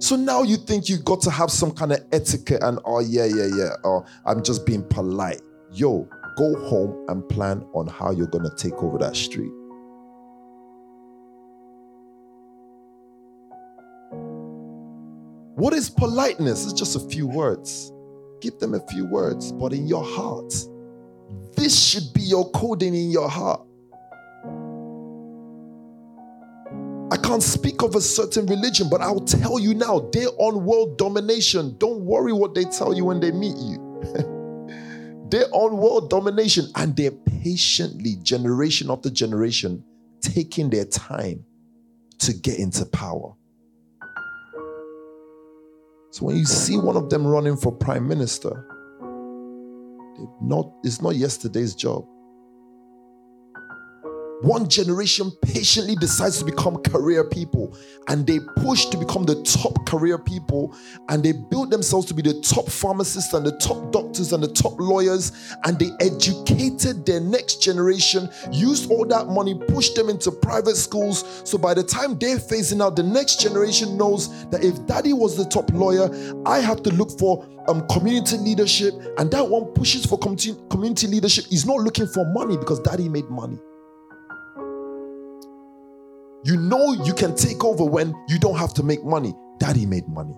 So now you think you got to have some kind of etiquette and oh yeah, yeah, yeah, or I'm just being polite. Yo, go home and plan on how you're gonna take over that street. What is politeness? It's just a few words. Give them a few words, but in your heart. This should be your coding in your heart. I can't speak of a certain religion, but I'll tell you now, they're on world domination. Don't worry what they tell you when they meet you. they're on world domination and they're patiently, generation after generation, taking their time to get into power. So when you see one of them running for prime minister, not, it's not yesterday's job. One generation patiently decides to become career people and they push to become the top career people and they build themselves to be the top pharmacists and the top doctors and the top lawyers and they educated their next generation, used all that money, pushed them into private schools. So by the time they're phasing out, the next generation knows that if daddy was the top lawyer, I have to look for um, community leadership and that one pushes for community, community leadership. He's not looking for money because daddy made money. You know you can take over when you don't have to make money. Daddy made money.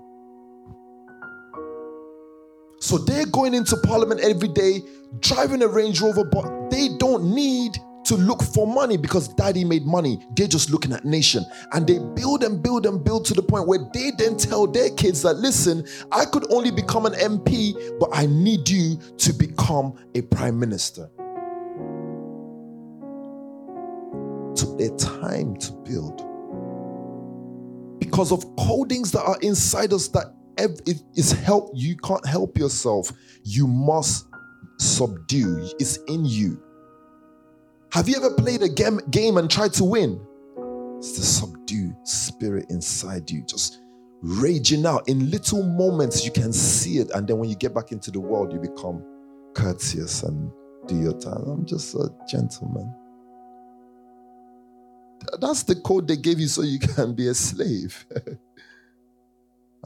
So they're going into parliament every day, driving a Range Rover, but they don't need to look for money because daddy made money. They're just looking at nation. And they build and build and build to the point where they then tell their kids that, listen, I could only become an MP, but I need you to become a prime minister. Their time to build. Because of codings that are inside us that help. You can't help yourself. You must subdue. It's in you. Have you ever played a game, game and tried to win? It's the subdue spirit inside you, just raging out. In little moments, you can see it. And then when you get back into the world, you become courteous and do your time. I'm just a gentleman. That's the code they gave you so you can be a slave.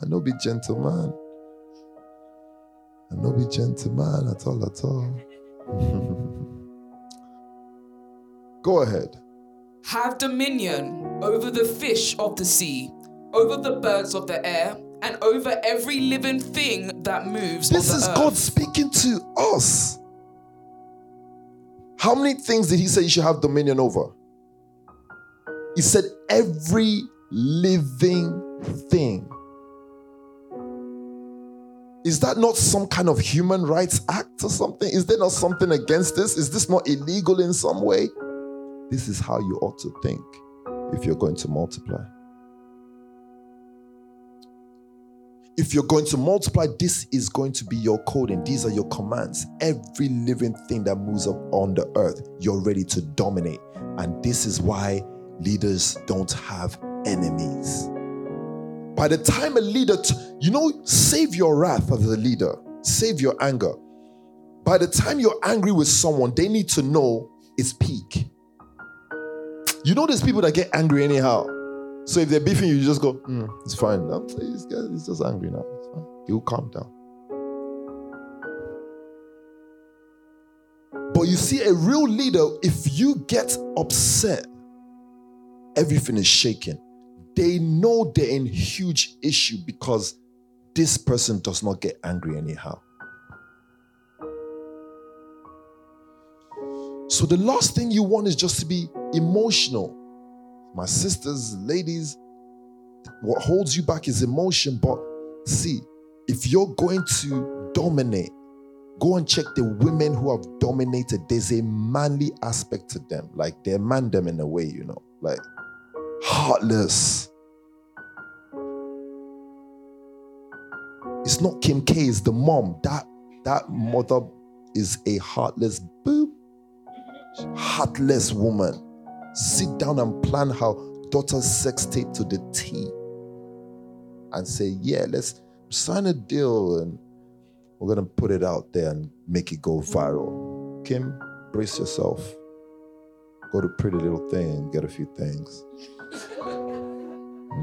I know be gentleman. I know be gentleman at all, at all. Go ahead. Have dominion over the fish of the sea, over the birds of the air, and over every living thing that moves. This is earth. God speaking to us. How many things did He say you should have dominion over? He said, every living thing. Is that not some kind of human rights act or something? Is there not something against this? Is this not illegal in some way? This is how you ought to think if you're going to multiply. If you're going to multiply, this is going to be your code and these are your commands. Every living thing that moves up on the earth, you're ready to dominate. And this is why leaders don't have enemies. By the time a leader, t- you know, save your wrath as a leader, save your anger. By the time you're angry with someone, they need to know it's peak. You know, there's people that get angry anyhow. So if they're beefing you, you just go, mm, it's fine. Saying this guy is just angry now. It's fine. He'll calm down. But you see, a real leader, if you get upset, everything is shaking. They know they're in huge issue because this person does not get angry anyhow. So the last thing you want is just to be emotional. My sisters, ladies, what holds you back is emotion. But see, if you're going to dominate, go and check the women who have dominated. There's a manly aspect to them. Like they man them in a way, you know, like heartless. It's not Kim K, it's the mom. That that mother is a heartless boop, heartless woman. Sit down and plan her daughter's sex tape to the T. And say, yeah, let's sign a deal and we're gonna put it out there and make it go viral. Kim, brace yourself. Go to Pretty Little Thing and get a few things.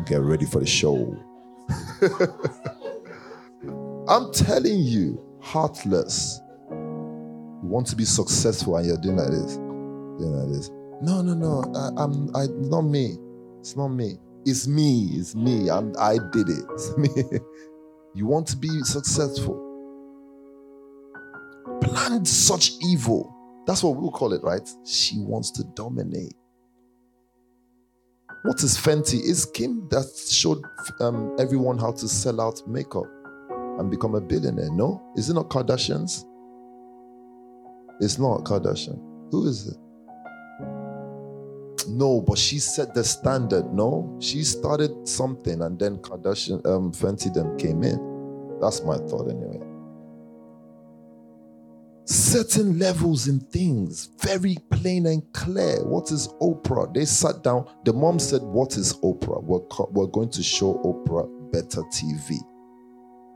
Get ready for the show. I'm telling you, heartless. You want to be successful and you're doing like this, doing like this. No, no, no. I, am I not me. It's not me. It's me. It's me. I'm, I did it. It's me. you want to be successful. Plan such evil. That's what we'll call it, right? She wants to dominate. What is Fenty? Is Kim that showed um, everyone how to sell out makeup and become a billionaire? No? Is it not Kardashians? It's not Kardashian. Who is it? No, but she set the standard. No, she started something, and then Kardashian, um, Fenty them came in. That's my thought, anyway. Certain levels in things, very plain and clear. What is Oprah? They sat down. The mom said, "What is Oprah? We're, co- we're going to show Oprah better TV."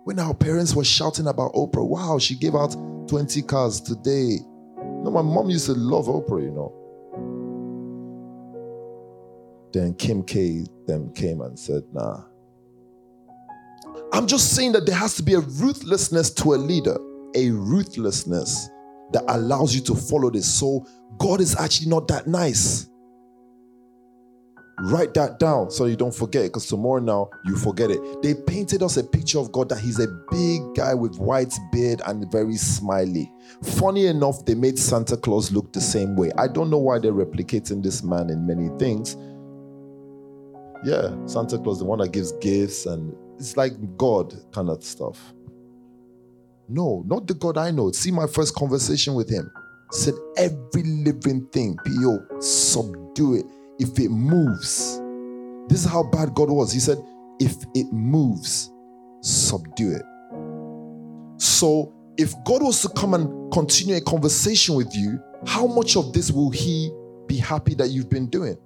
When our parents were shouting about Oprah, wow, she gave out 20 cars today. No, my mom used to love Oprah, you know. Then Kim K then came and said, nah. I'm just saying that there has to be a ruthlessness to a leader, a ruthlessness that allows you to follow this. So God is actually not that nice. Write that down so you don't forget because tomorrow now you forget it. They painted us a picture of God that He's a big guy with white beard and very smiley. Funny enough, they made Santa Claus look the same way. I don't know why they're replicating this man in many things, yeah, Santa Claus, the one that gives gifts and it's like God kind of stuff. No, not the God I know. See my first conversation with him. Said every living thing, P.O., subdue it. If it moves, this is how bad God was. He said, if it moves, subdue it. So, if God was to come and continue a conversation with you, how much of this will He be happy that you've been doing?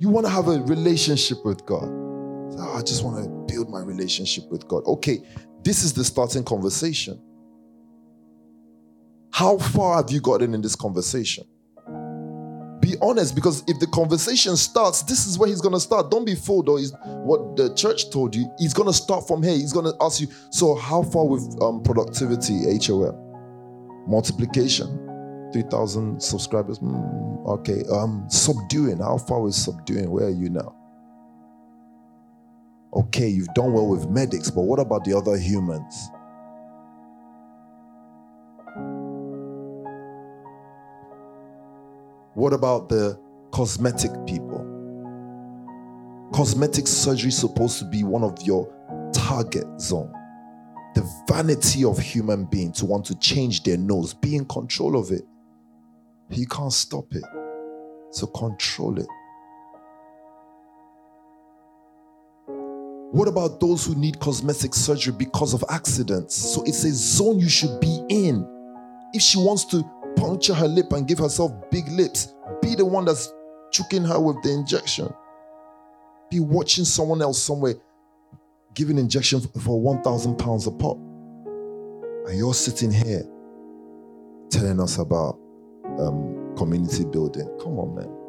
You want to have a relationship with God. Oh, I just want to build my relationship with God. Okay, this is the starting conversation. How far have you gotten in this conversation? Be honest because if the conversation starts, this is where he's going to start. Don't be fooled or what the church told you. He's going to start from here. He's going to ask you, so how far with um, productivity, HOM? Multiplication, 3,000 subscribers. Mm, okay. Um, subduing. How far with subduing? Where are you now? Okay, you've done well with medics, but what about the other humans? What about the cosmetic people? Cosmetic surgery is supposed to be one of your target zone. The vanity of human being to want to change their nose, be in control of it. You can't stop it. So control it. What about those who need cosmetic surgery because of accidents? So it's a zone you should be in. If she wants to puncture her lip and give herself big lips. Be the one that's choking her with the injection. Be watching someone else somewhere giving injection for 1,000 pounds a pop. And you're sitting here telling us about um, community building. Come on, man.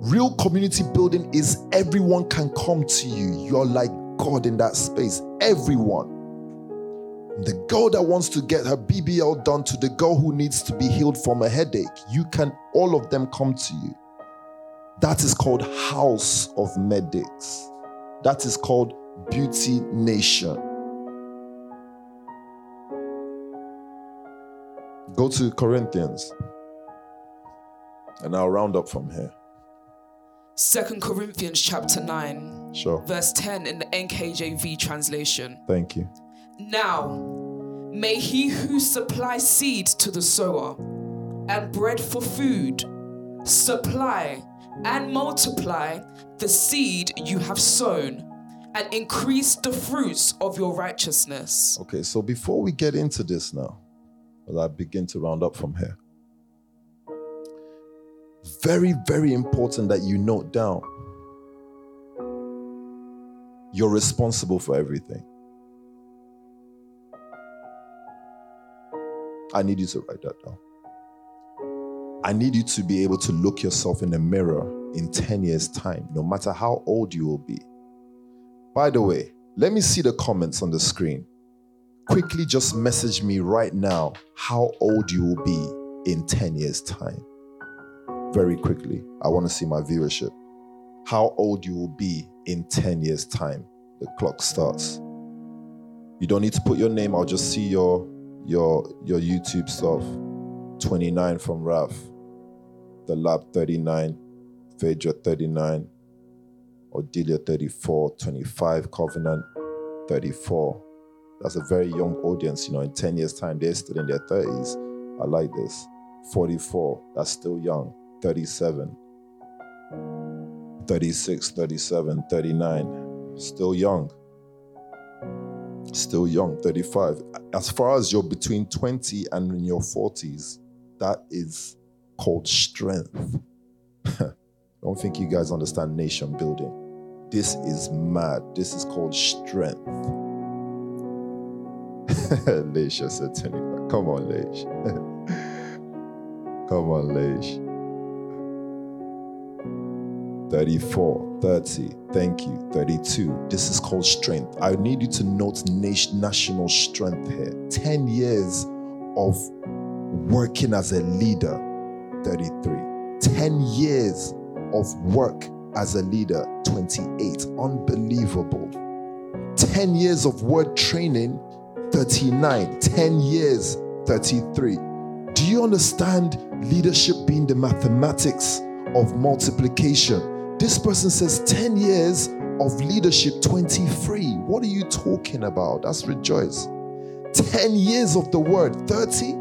Real community building is everyone can come to you. You're like God in that space. Everyone the girl that wants to get her BBL done to the girl who needs to be healed from a headache, you can, all of them come to you. That is called House of Medics. That is called Beauty Nation. Go to Corinthians, and I'll round up from here. Second Corinthians chapter 9, sure. verse 10 in the NKJV translation. Thank you. Now, may he who supplies seed to the sower and bread for food supply and multiply the seed you have sown and increase the fruits of your righteousness. Okay, so before we get into this now, as I begin to round up from here, very, very important that you note down you're responsible for everything. I need you to write that down. I need you to be able to look yourself in the mirror in 10 years' time, no matter how old you will be. By the way, let me see the comments on the screen. Quickly just message me right now how old you will be in 10 years' time. Very quickly. I want to see my viewership. How old you will be in 10 years' time. The clock starts. You don't need to put your name, I'll just see your your your YouTube stuff. 29 from Raf, the lab 39, Phaedra 39, Odelia 34, 25, Covenant 34. That's a very young audience, you know, in 10 years' time, they're still in their 30s. I like this. 44, that's still young. 37, 36, 37, 39, still young still young, 35. As far as you're between 20 and in your 40s, that is called strength. Don't think you guys understand nation building. This is mad. This is called strength. Leish said, Come on, Leish. Come on, Leish. 34, 30, thank you, 32. This is called strength. I need you to note national strength here. 10 years of working as a leader, 33. 10 years of work as a leader, 28. Unbelievable. 10 years of word training, 39. 10 years, 33. Do you understand leadership being the mathematics of multiplication? This person says 10 years of leadership, 23. What are you talking about? That's rejoice. 10 years of the word, 30.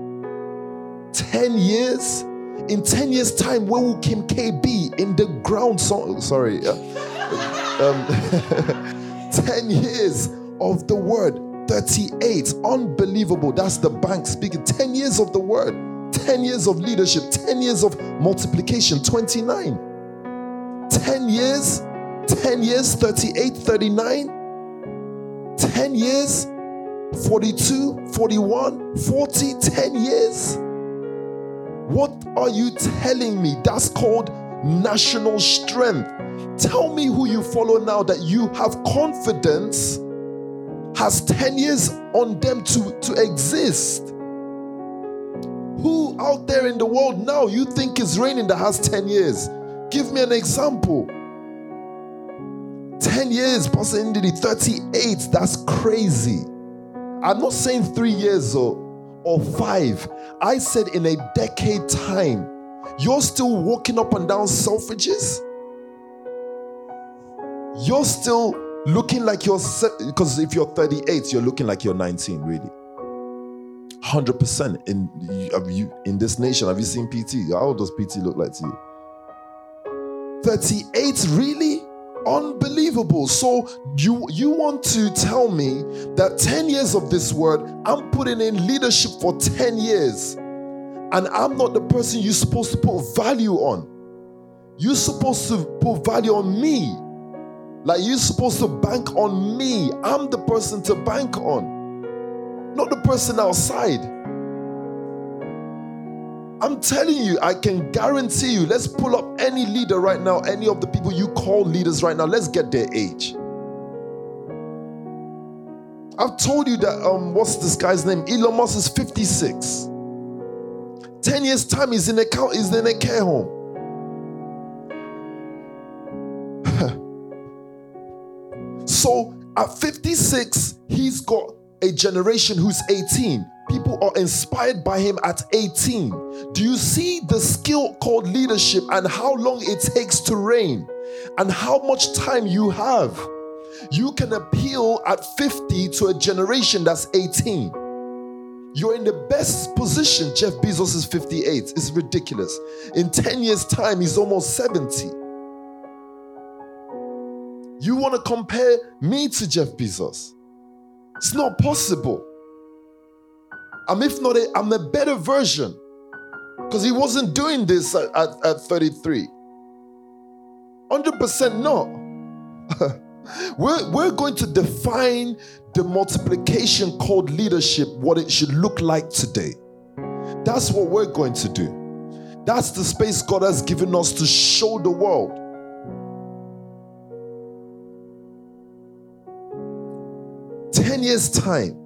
10 years. In 10 years' time, where will Kim K be? In the ground. So, sorry. Uh, um, 10 years of the word. 38. Unbelievable. That's the bank speaking. 10 years of the word. 10 years of leadership. 10 years of multiplication. 29. 10 years. 10 years. 38, 39. 10 years. 42, 41, 40, 10 years. What are you telling me? That's called national strength. Tell me who you follow now that you have confidence has 10 years on them to, to exist. Who out there in the world now you think is reigning that has 10 years? Give me an example. 10 years, Pastor Ndidi, 38. That's crazy. I'm not saying three years or, or five. I said in a decade time, you're still walking up and down Selfridges. You're still looking like you're because if you're 38 you're looking like you're 19 really 100% in you in this nation have you seen pt how does pt look like to you 38 really? Unbelievable. So you you want to tell me that 10 years of this word i'm putting in leadership for 10 years. And i'm not the person you're supposed to put value on. You're supposed to put value on me. Like you're supposed to bank on me. I'm the person to bank on, not the person outside. I'm telling you, I can guarantee you. Let's pull up any leader right now, any of the people you call leaders right now. Let's get their age. I've told you that um, what's this guy's name? Elon Musk is 56. 10 years time he's in a he's in a care home. So at 56, he's got a generation who's 18. People are inspired by him at 18. Do you see the skill called leadership and how long it takes to reign and how much time you have? You can appeal at 50 to a generation that's 18. You're in the best position. Jeff Bezos is 58. It's ridiculous. In 10 years' time, he's almost 70. You want to compare me to Jeff Bezos? It's not possible. I'm if not, a, I'm a better version because he wasn't doing this at, at, at 33. 100% no. we're, we're going to define the multiplication called leadership, what it should look like today. That's what we're going to do. That's the space God has given us to show the world. 10 years' time,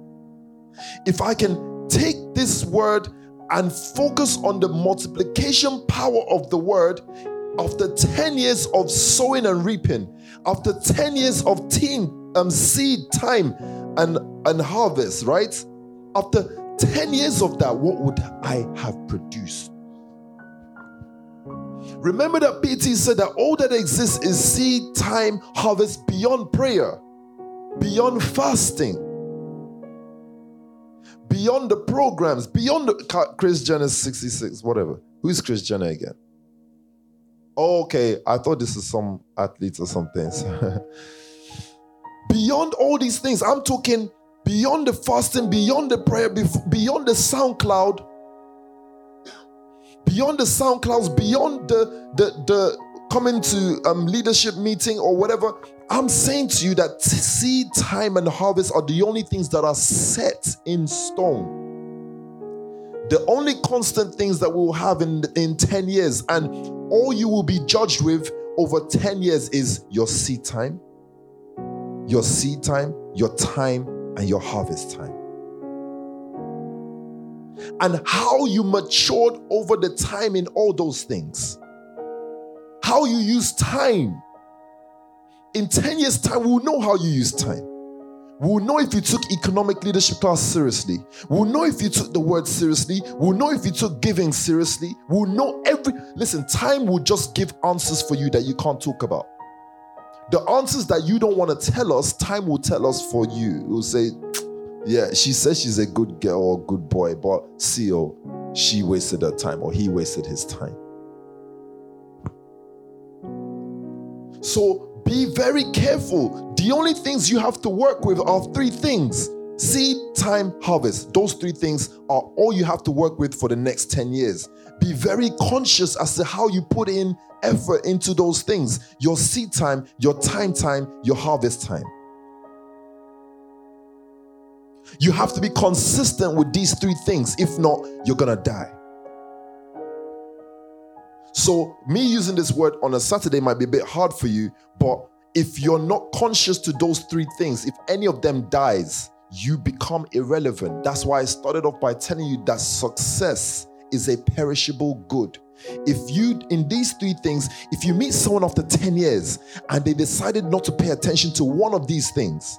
if I can take this word and focus on the multiplication power of the word, after 10 years of sowing and reaping, after 10 years of teen, um, seed time and, and harvest, right? After 10 years of that, what would I have produced? Remember that PT said that all that exists is seed time, harvest beyond prayer beyond fasting, beyond the programs, beyond the Kris Jenner 66, whatever. Who is Kris Jenner again? Okay, I thought this is some athletes or something. beyond all these things, I'm talking beyond the fasting, beyond the prayer, beyond the SoundCloud, beyond the SoundClouds, beyond the the the coming to um, leadership meeting or whatever, I'm saying to you that seed time and harvest are the only things that are set in stone. The only constant things that we'll have in, in 10 years, and all you will be judged with over 10 years is your seed time, your seed time, your time, and your harvest time. And how you matured over the time in all those things how you use time. In 10 years' time, we'll know how you use time. We'll know if you took economic leadership class seriously. We'll know if you took the word seriously. We'll know if you took giving seriously. We'll know every. Listen, time will just give answers for you that you can't talk about. The answers that you don't want to tell us, time will tell us for you. It will say, yeah, she says she's a good girl or good boy, but see, oh, she wasted her time or he wasted his time. So be very careful. The only things you have to work with are three things seed, time, harvest. Those three things are all you have to work with for the next 10 years. Be very conscious as to how you put in effort into those things your seed time, your time time, your harvest time. You have to be consistent with these three things. If not, you're going to die. So, me using this word on a Saturday might be a bit hard for you, but if you're not conscious to those three things, if any of them dies, you become irrelevant. That's why I started off by telling you that success is a perishable good. If you, in these three things, if you meet someone after 10 years and they decided not to pay attention to one of these things,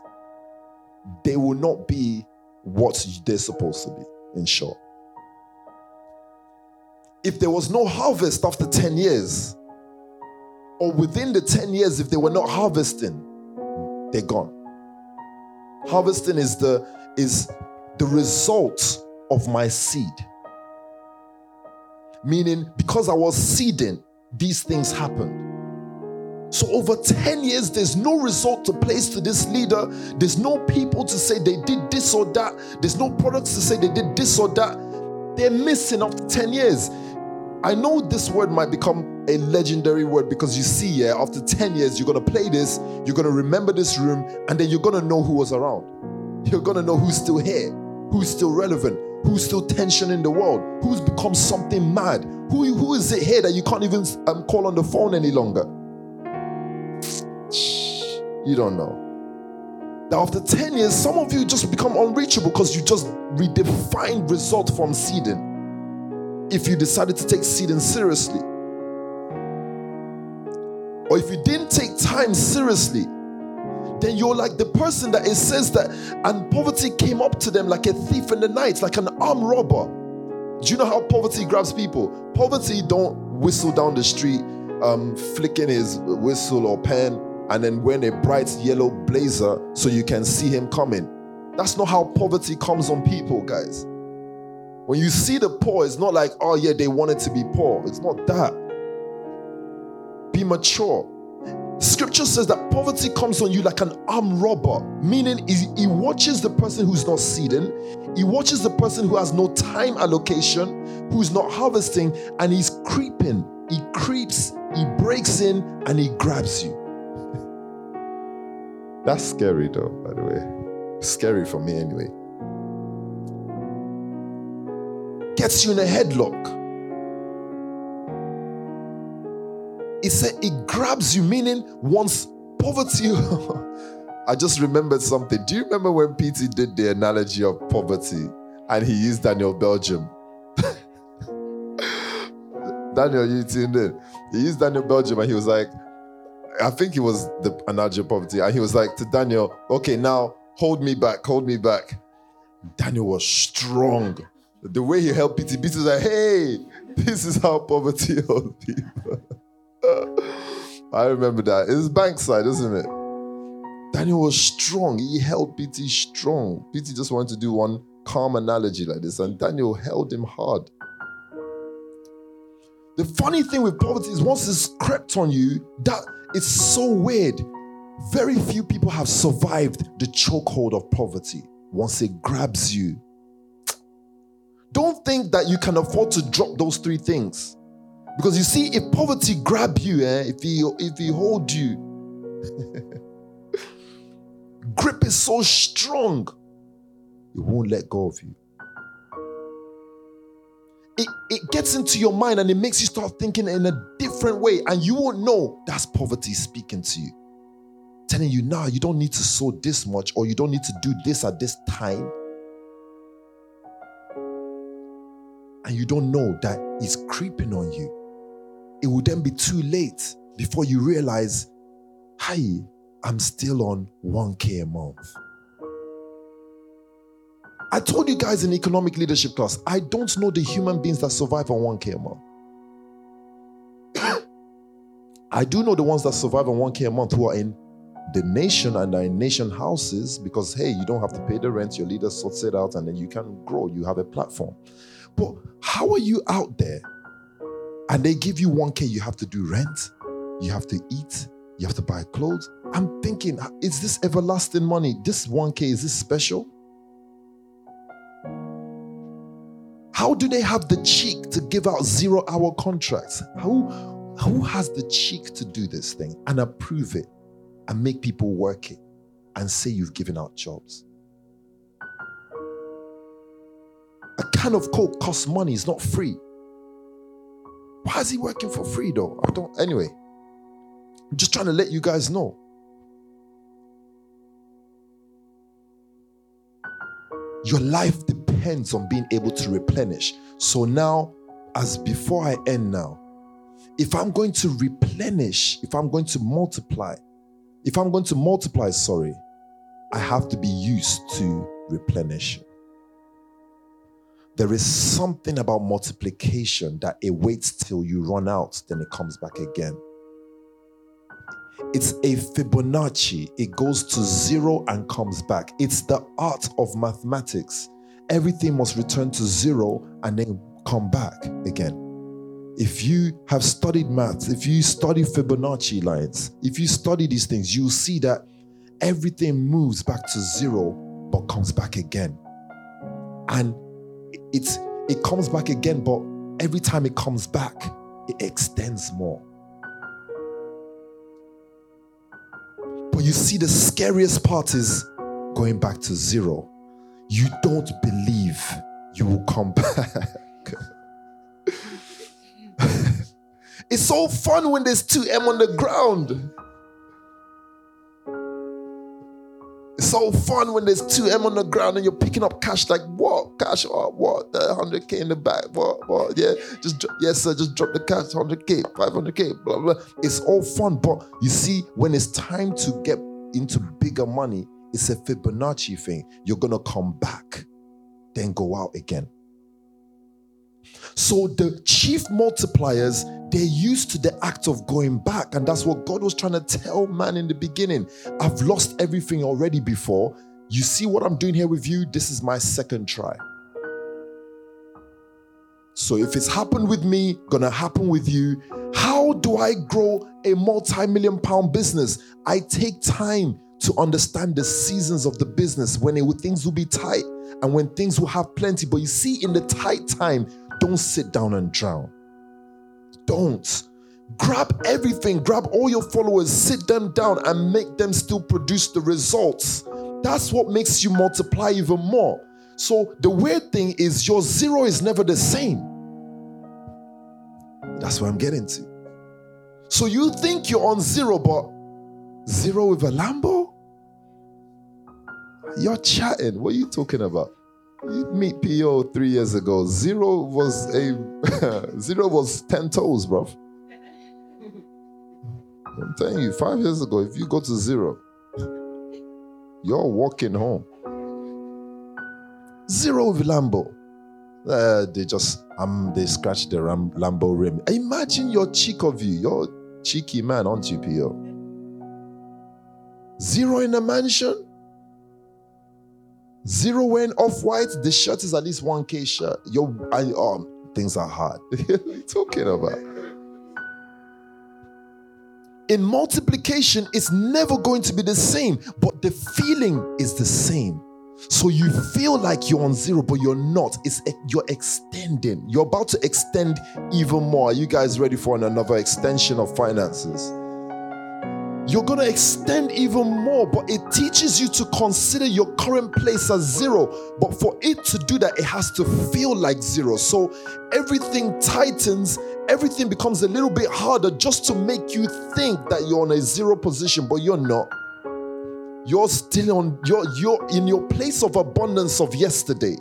they will not be what they're supposed to be, in short. If there was no harvest after 10 years, or within the 10 years, if they were not harvesting, they're gone. Harvesting is the is the result of my seed. Meaning, because I was seeding, these things happened. So, over 10 years, there's no result to place to this leader. There's no people to say they did this or that. There's no products to say they did this or that. They're missing after 10 years. I know this word might become a legendary word because you see, yeah, after 10 years, you're going to play this, you're going to remember this room, and then you're going to know who was around. You're going to know who's still here, who's still relevant, who's still tension in the world, who's become something mad. Who, who is it here that you can't even um, call on the phone any longer? You don't know. That after 10 years, some of you just become unreachable because you just redefined result from seeding. If you decided to take seeding seriously, or if you didn't take time seriously, then you're like the person that it says that, and poverty came up to them like a thief in the night, like an armed robber. Do you know how poverty grabs people? Poverty don't whistle down the street, um, flicking his whistle or pen and then wearing a bright yellow blazer so you can see him coming. That's not how poverty comes on people, guys. When you see the poor, it's not like, oh yeah, they wanted to be poor. It's not that. Be mature. Scripture says that poverty comes on you like an armed robber, meaning he, he watches the person who's not seeding, he watches the person who has no time allocation, who's not harvesting, and he's creeping. He creeps, he breaks in, and he grabs you. That's scary, though, by the way. Scary for me, anyway. Gets you in a headlock. It said it grabs you, meaning once poverty. I just remembered something. Do you remember when PT did the analogy of poverty and he used Daniel Belgium? Daniel, you tuned in. He used Daniel Belgium and he was like, I think it was the analogy of poverty. And he was like to Daniel, okay, now hold me back, hold me back. Daniel was strong. The way he helped PT, PT was like, hey, this is how poverty holds people. I remember that. It's Bankside, isn't it? Daniel was strong. He held PT strong. PT just wanted to do one calm analogy like this, and Daniel held him hard. The funny thing with poverty is once it's crept on you, that it's so weird. Very few people have survived the chokehold of poverty once it grabs you. Don't think that you can afford to drop those three things. Because you see, if poverty grab you, eh, if he if he hold you, grip is so strong, it won't let go of you. It, it gets into your mind and it makes you start thinking in a different way, and you won't know that's poverty speaking to you. Telling you, now you don't need to sow this much, or you don't need to do this at this time. And you don't know that it's creeping on you it will then be too late before you realize, hi, I'm still on 1K a month. I told you guys in economic leadership class, I don't know the human beings that survive on 1K a month. I do know the ones that survive on 1K a month who are in the nation and are in nation houses because, hey, you don't have to pay the rent, your leader sorts it out, and then you can grow. You have a platform. But how are you out there and they give you 1K, you have to do rent, you have to eat, You have to buy clothes. I'm thinking, uh, is this everlasting money? This 1K, is this special? How do they have the cheek to give out zero hour contracts? Who, who has the cheek to do this thing and approve it and make people work it and say you've given out jobs? Can of Coke costs money, it's not free. Why is he working for free though? I don't, anyway. I'm just trying to let you guys know. Your life depends on being able to replenish. So now, as before I end now, if I'm going to replenish, if I'm going to multiply, if I'm going to multiply, sorry, I have to be used to replenish. There is something about multiplication that it waits till you run out, then it comes back again. It's a Fibonacci. It goes to zero and comes back. It's the art of mathematics. Everything must return to zero and then come back again. If you have studied maths, if you study Fibonacci lines, if you study these things, you'll see that everything moves back to zero but comes back again. And it's it comes back again, but every time it comes back, it extends more. But you see, the scariest part is going back to zero. You don't believe you will come back. it's so fun when there's 2M on the ground. So fun when there's 2M on the ground and you're picking up cash like what? Cash what? What? The 100K in the back. What? What? Yeah. Just yes, sir. Just drop the cash. 100K, 500K, blah, blah. It's all fun. But you see, when it's time to get into bigger money, it's a Fibonacci thing. You're going to come back, then go out again. So the chief multipliers, they're used to the act of going back. And that's what God was trying to tell man in the beginning. I've lost everything already before. You see what I'm doing here with you? This is my second try. So if it's happened with me, gonna happen with you. How do I grow a multi-million pound business? I take time to understand the seasons of the business when it, things will be tight and when things will have plenty. But you see, in the tight time, don't sit down and drown. Don't. Grab everything, grab all your followers, sit them down, and make them still produce the results. That's what makes you multiply even more. So, the weird thing is, your zero is never the same. That's what I'm getting to. So, you think you're on zero, but zero with a Lambo? You're chatting. What are you talking about? You meet PO three years ago. Zero was a zero was ten toes, bro. I'm telling you, five years ago, if you go to zero, you're walking home. Zero with Lambo. Uh, they just um they scratch the Ram- Lambo rim. Imagine your cheek of you. You're cheeky man, aren't you, PO? Zero in a mansion. Zero wearing off white. The shirt is at least 1K shirt. Yo, I, um, things are hard. talking about? In multiplication, it's never going to be the same, but the feeling is the same. So you feel like you're on zero, but you're not. It's you're extending. You're about to extend even more. Are you guys ready for another extension of finances? You're going to extend even more, but it teaches you to consider your current place as zero. But for it to do that, it has to feel like zero. So everything tightens, everything becomes a little bit harder just to make you think that you're on a zero position, but you're not. You're still on, you're, you're in your place of abundance of yesterday.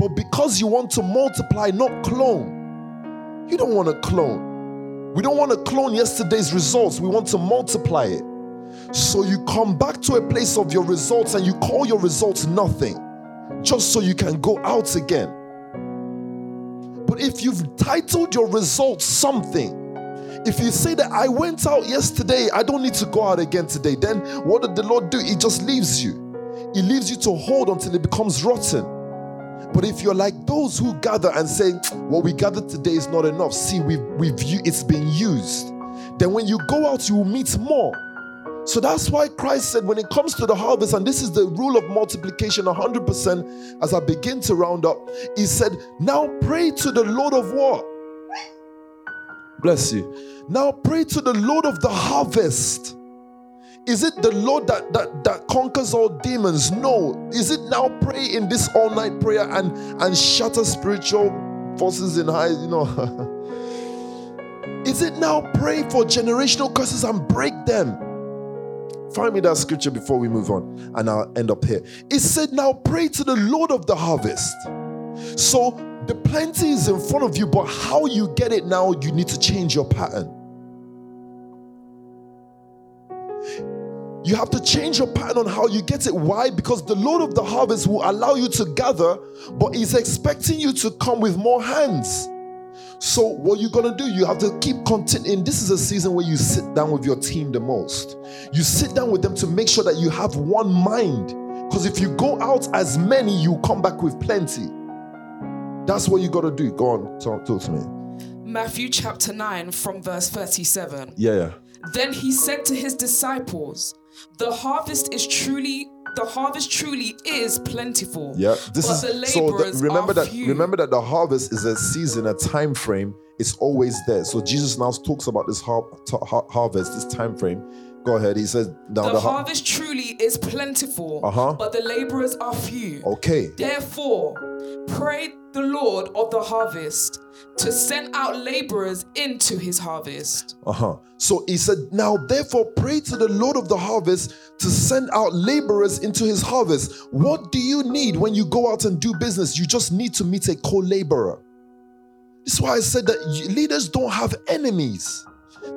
But because you want to multiply, not clone, you don't want to clone. We don't want to clone yesterday's results, we want to multiply it. So you come back to a place of your results and you call your results nothing just so you can go out again. But if you've titled your results something, if you say that I went out yesterday, I don't need to go out again today, then what did the Lord do? He just leaves you. He leaves you to hold until it becomes rotten. But if you're like those who gather and say, what we gathered today is not enough, see, we've, we've it's been used. then when you go out, you will meet more. So that's why Christ said, when it comes to the harvest, and this is the rule of multiplication 100%, as I begin to round up, He said, Now pray to the Lord of war. Bless you. Now pray to the Lord of the harvest. Is it the Lord that, that, that conquers all demons? No. Is it now pray in this all night prayer and, and shatter spiritual forces in high, you know? Is it now pray for generational curses and break them? Find me that scripture before we move on, and I'll end up here. It said, Now pray to the Lord of the harvest. So the plenty is in front of you, but how you get it now, you need to change your pattern. You have to change your pattern on how you get it. Why? Because the Lord of the harvest will allow you to gather, but He's expecting you to come with more hands. So, what you're gonna do, you have to keep continuing. This is a season where you sit down with your team the most. You sit down with them to make sure that you have one mind. Because if you go out as many, you come back with plenty. That's what you gotta do. Go on, talk, talk to me. Matthew chapter 9 from verse 37. Yeah, yeah. Then he said to his disciples, The harvest is truly the harvest truly is plentiful. Yeah, this but is the so. The, remember are that. few. Remember that the harvest is a season, a time frame. It's always there. So Jesus now talks about this har- har- harvest, this time frame. Go ahead. He says now the, the, har- harvest truly is plentiful, Uh-huh. but the laborers are few. Okay. Therefore, pray the Lord of the harvest to send out laborers into his harvest. Uh huh. So he said, now therefore pray to the Lord of the harvest to send out laborers into his harvest. What do you need when you go out and do business? You just need to meet a co laborer. This is why I said that leaders don't have enemies.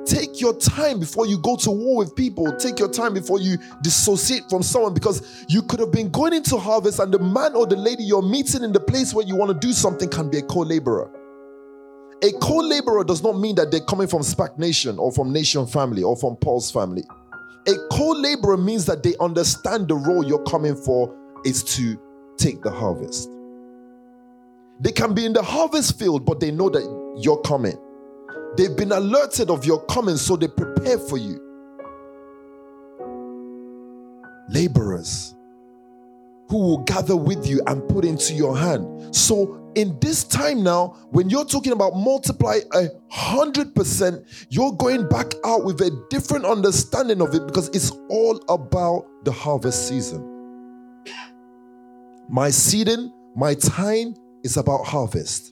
Take your time before you go to war with people. Take your time before you dissociate from someone because you could have been going into harvest and the man or the lady you're meeting in the place where you want to do something can be a co laborer. A co laborer does not mean that they're coming from SPAC Nation or from Nation family or from Paul's family. A co laborer means that they understand the role you're coming for is to take the harvest. They can be in the harvest field, but they know that you're coming. They've been alerted of your coming, so they prepare for you. Laborers who will gather with you and put into your hand. So, in this time now, when you're talking about multiply a hundred percent, you're going back out with a different understanding of it because it's all about the harvest season. My seeding, my time is about harvest.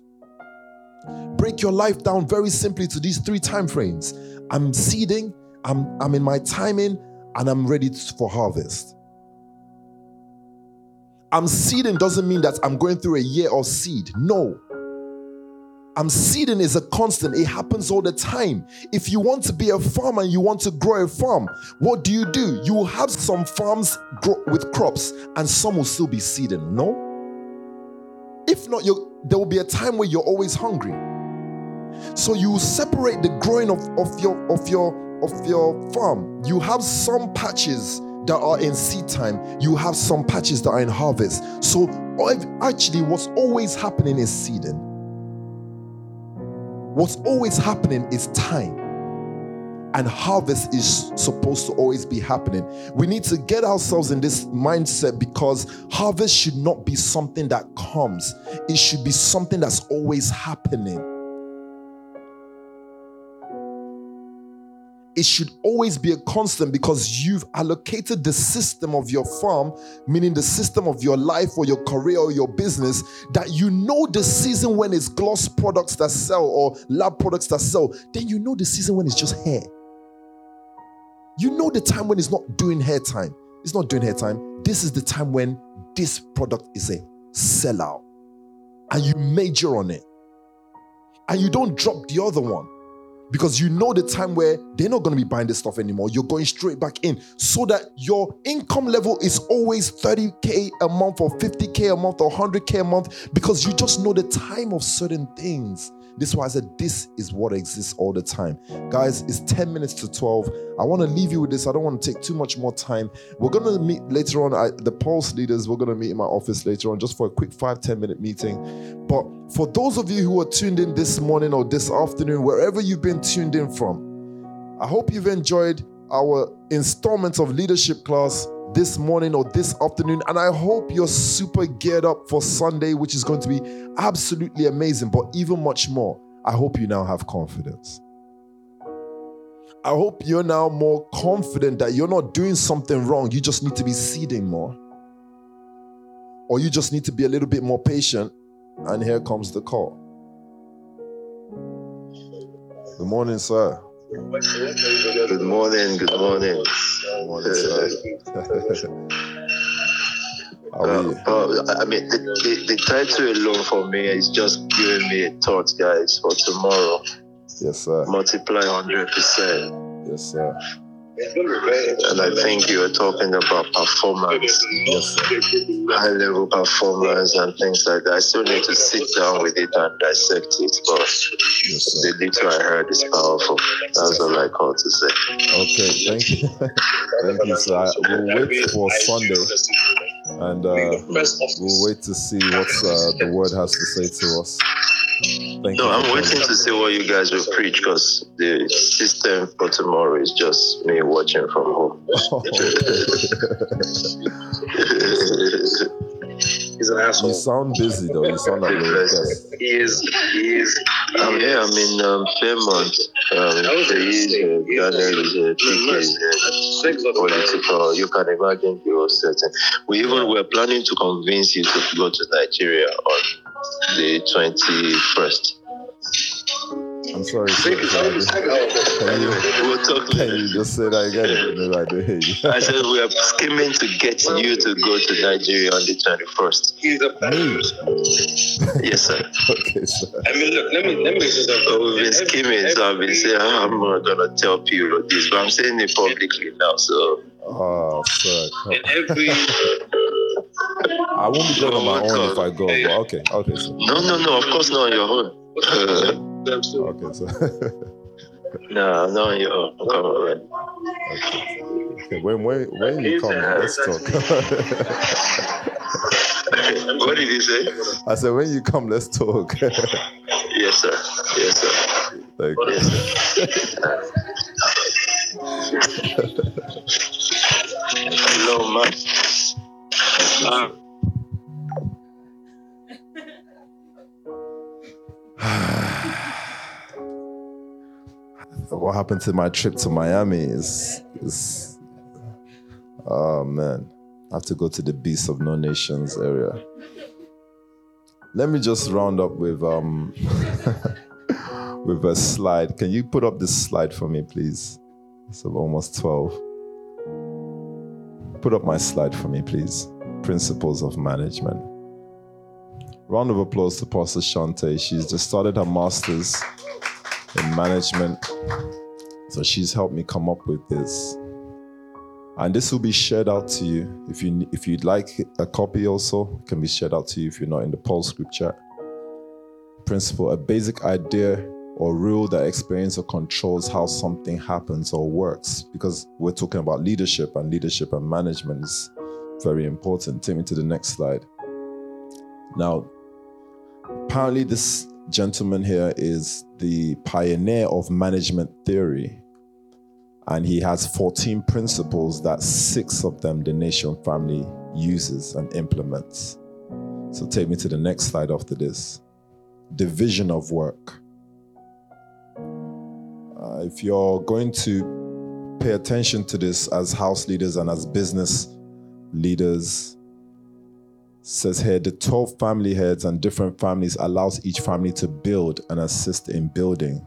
Break your life down very simply to these three time frames. I'm seeding, I'm, I'm in my timing, and I'm ready for harvest. I'm seeding doesn't mean that I'm going through a year of seed. No. I'm seeding is a constant. It happens all the time. If you want to be a farmer and you want to grow a farm, what do you do? You will have some farms grow with crops and some will still be seeding. No? If not, there will be a time where you're always hungry. So you separate the growing of, of your of your of your farm. You have some patches that are in seed time. You have some patches that are in harvest. So actually, what's always happening is seeding. What's always happening is time. And harvest is supposed to always be happening. We need to get ourselves in this mindset because harvest should not be something that comes, it should be something that's always happening. It should always be a constant because you've allocated the system of your farm, meaning the system of your life or your career or your business, that you know the season when it's gloss products that sell or lab products that sell, then you know the season when it's just hair. You know the time when it's not doing hair time. It's not doing hair time. This is the time when this product is a sellout. And you major on it. And you don't drop the other one because you know the time where they're not going to be buying this stuff anymore. You're going straight back in so that your income level is always 30K a month or 50K a month or 100K a month because you just know the time of certain things. This is why I said this is what exists all the time. Guys, it's 10 minutes to 12. I want to leave you with this. I don't want to take too much more time. We're going to meet later on. I, the Pulse leaders, we're going to meet in my office later on just for a quick five ten minute meeting. But for those of you who are tuned in this morning or this afternoon, wherever you've been tuned in from, I hope you've enjoyed our installment of leadership class this morning or this afternoon. And I hope you're super geared up for Sunday, which is going to be absolutely amazing, but even much more. I hope you now have confidence. I hope you're now more confident that you're not doing something wrong. You just need to be seeding more. Or you just need to be a little bit more patient. And here comes the call. Good morning, sir. Good morning. Good morning. Good morning, sir. How are you? Uh, uh, I mean, the, the, the title alone for me is just giving me a thought, guys, for tomorrow. Yes, sir. Multiply 100%. Yes, sir. And I think you were talking about performance, Yes, high level performance, and things like that. I still need to sit down with it and dissect it, but Yes, the little I heard is powerful. That's all I call to say. Okay, thank you. thank you, sir. We'll wait for Sunday and uh, we'll wait to see what uh, the word has to say to us. Thank No, you. I'm waiting to see what you guys will preach because the system for tomorrow is just me watching from home. He's an asshole. you sound busy though. You sound like you're a. He is. He is. I'm here. I'm in um, Fairmont. Um, That was a there is mistake. uh, Daniel is PK is Six of them. political. You can imagine the whole setting. We even were planning to convince you to go to Nigeria on the 21st. I'm sorry. sir. Six. Can you, can you, We'll talk can later. you just say that again? I didn't. I said we are scheming to get you to go to Nigeria on the 21st. He's a Me? Yes, sir. Okay, sir. I mean, look. Let me. Let me make this up. So we've been scheming, so I've been saying, "Ah, I'm not gonna tell people this, but I'm saying it publicly now. So Oh, sir. In every. I won't be going on my Oh, own if I go. Hey. But okay, okay, sir. no, no, no. Of course not on your own. Okay, sir. no, not on your own. Come on, man. Okay, when when when you come, let's talk. what did you say? I said when you come, let's talk. Yes, sir. Yes, sir. Thank you. Yes, sir. Hello, man. Uh, what happened to my trip to Miami is is oh man. I have to go to the Beast of No Nations area. Let me just round up with um with a slide. Can you put up this slide for me, please? It's almost 12. Put up my slide for me, please. Principles of management. Round of applause to Pastor Shante. She's just started her master's in management. So she's helped me come up with this. And this will be shared out to you. If you if you'd like a copy also, it can be shared out to you if you're not in the Pulse group chat. Principle, a basic idea or rule that explains or controls how something happens or works. Because we're talking about leadership and leadership and management is very important. Take me to the next slide. Now, apparently this gentleman here is the pioneer of management theory. And he has 14 principles that six of them the nation family uses and implements. So take me to the next slide after this. Division of work. Uh, if you're going to pay attention to this as house leaders and as business leaders says here the 12 family heads and different families allows each family to build and assist in building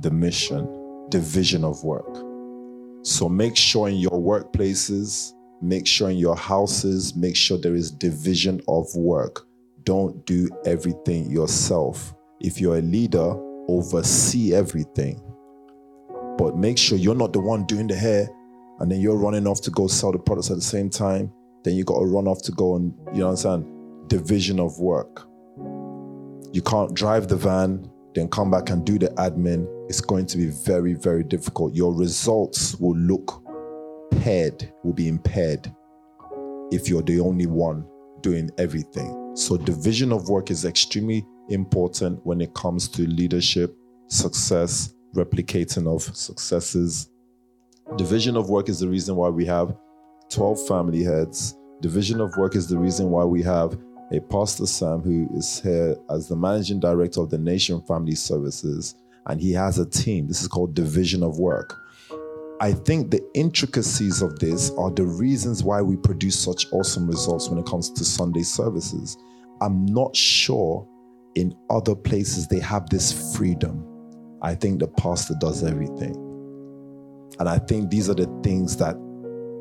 the mission the vision of work. So make sure in your workplaces make sure in your houses make sure there is division of work. Don't do everything yourself. If you're a leader oversee everything. But make sure you're not the one doing the hair and then you're running off to go sell the products at the same time then you got to run off to go and you know what I'm saying division of work. You can't drive the van then come back and do the admin. It's going to be very very difficult. Your results will look paired will be impaired if you're the only one doing everything. So division of work is extremely important when it comes to leadership success replicating of successes. Division of work is the reason why we have 12 family heads. Division of work is the reason why we have a Pastor Sam who is here as the managing director of the Nation Family Services, and he has a team. This is called division of work. I think the intricacies of this are the reasons why we produce such awesome results when it comes to Sunday services. I'm not sure in other places they have this freedom. I think the pastor does everything. And I think these are the things that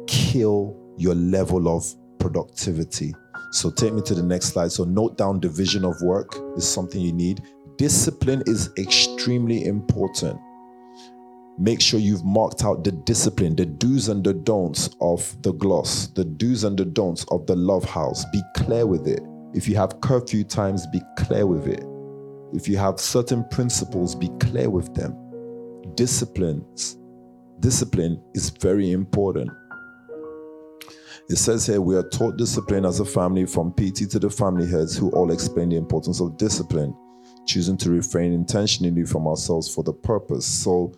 kill your level of productivity. So take me to the next slide. So note down division of work is something you need. Discipline is extremely important. Make sure you've marked out the discipline, the do's and the don'ts of the gloss, the do's and the don'ts of the love house. Be clear with it. If you have curfew times, be clear with it. If you have certain principles, be clear with them. Disciplines. Discipline is very important. It says here we are taught discipline as a family from PT to the family heads who all explain the importance of discipline, choosing to refrain intentionally from ourselves for the purpose. So,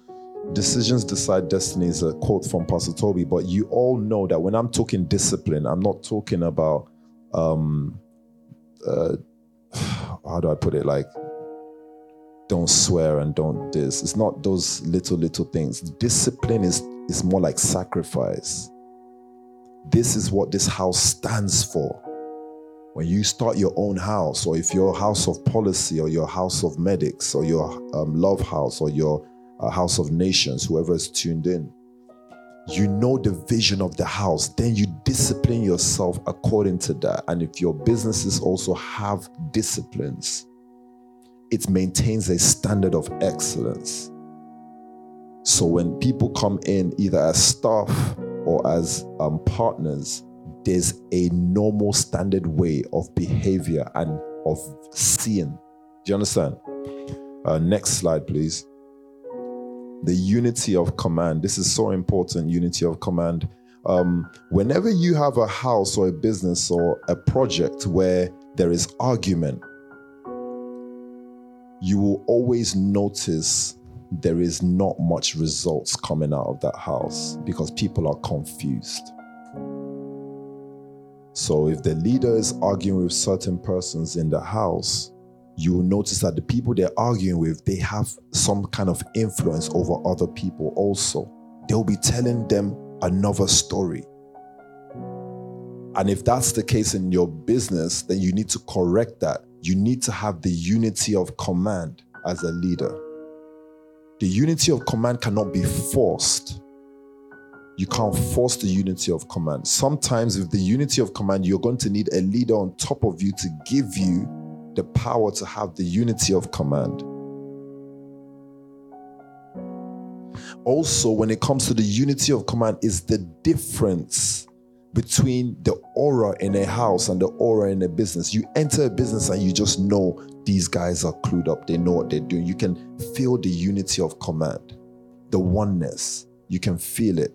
decisions decide destiny is a quote from Pastor Tobi, but you all know that when I'm talking discipline, I'm not talking about, um, uh, how do I put it? Like, don't swear and don't this. It's not those little, little things. Discipline is, is more like sacrifice this is what this house stands for. When you start your own house, or if you're house of policy, or your house of medics, or your um, love house, or your uh, house of nations, whoever is tuned in, you know the vision of the house, then you discipline yourself according to that. And if your businesses also have disciplines, it maintains a standard of excellence. So when people come in either as staff or as um, partners, there's a normal standard way of behavior and of seeing. Do you understand? Uh, next slide, please. The unity of command. This is so important unity of command. Um, whenever you have a house or a business or a project where there is argument, you will always notice there is not much results coming out of that house because people are confused. So if the leader is arguing with certain persons in the house, you will notice that the people they're arguing with, they have some kind of influence over other people also. They'll be telling them another story. And if that's the case in your business, then you need to correct that. You need to have the unity of command as a leader. The unity of command cannot be forced. You can't force the unity of command. Sometimes, with the unity of command, you're going to need a leader on top of you to give you the power to have the unity of command. Also, when it comes to the unity of command, is the difference between the aura in a house and the aura in a business. You enter a business and you just know these guys are clued up, they know what they're doing. You can feel the unity of command, the oneness. You can feel it,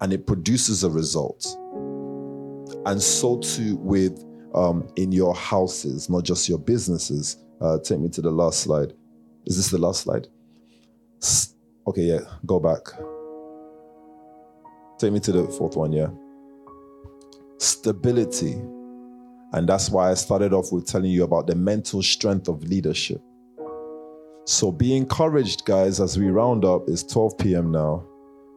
and it produces a result. And so too with um, in your houses, not just your businesses. Uh, take me to the last slide. Is this the last slide? Okay, yeah, go back. Take me to the fourth one, yeah stability. And that's why I started off with telling you about the mental strength of leadership. So be encouraged, guys, as we round up. It's 12 p.m. now.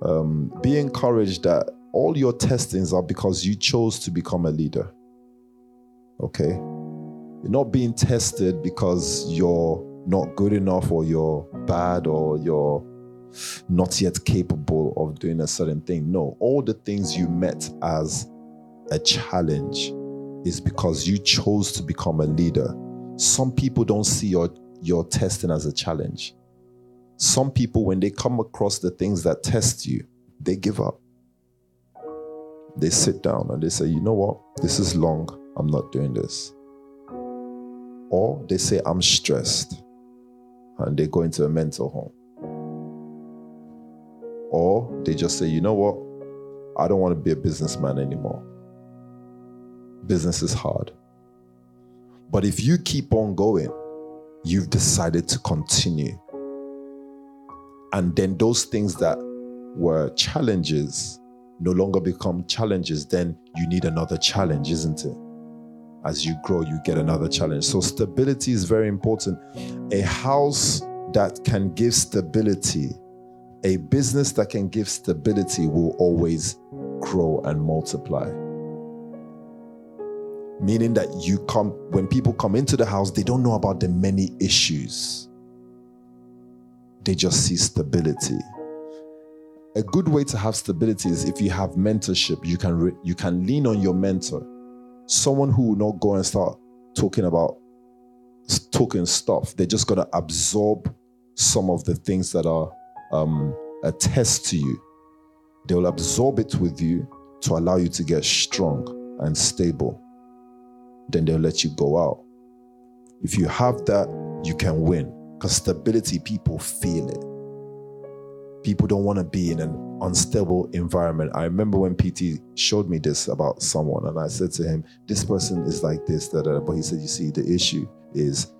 Um, be encouraged that all your testings are because you chose to become a leader. Okay? You're not being tested because you're not good enough or you're bad or you're not yet capable of doing a certain thing. No, all the things you met as a challenge is because you chose to become a leader. Some people don't see your, your testing as a challenge. Some people, when they come across the things that test you, they give up. They sit down and they say, you know what? This is long. I'm not doing this. Or they say, I'm stressed. And they go into a mental home. Or they just say, you know what? I don't want to be a businessman anymore business is hard. But if you keep on going, you've decided to continue. And then those things that were challenges no longer become challenges, then you need another challenge, isn't it? As you grow, you get another challenge. So, stability is very important. A house that can give stability, a business that can give stability will always grow and multiply. Meaning that you come, when people come into the house, they don't know about the many issues, they just see stability. A good way to have stability is if you have mentorship you can re- you can lean on your mentor. Someone who will not go and start talking about talking stuff. They're just going to absorb some of the things that are um, a test to you. They'll absorb it with you to allow you to get strong and stable then they'll let you go out if you have that you can win because stability people feel it people don't want to be in an unstable environment. I remember when PT showed me this about someone, and I said to him, This person is like this, da, da, but he said, You see, the issue is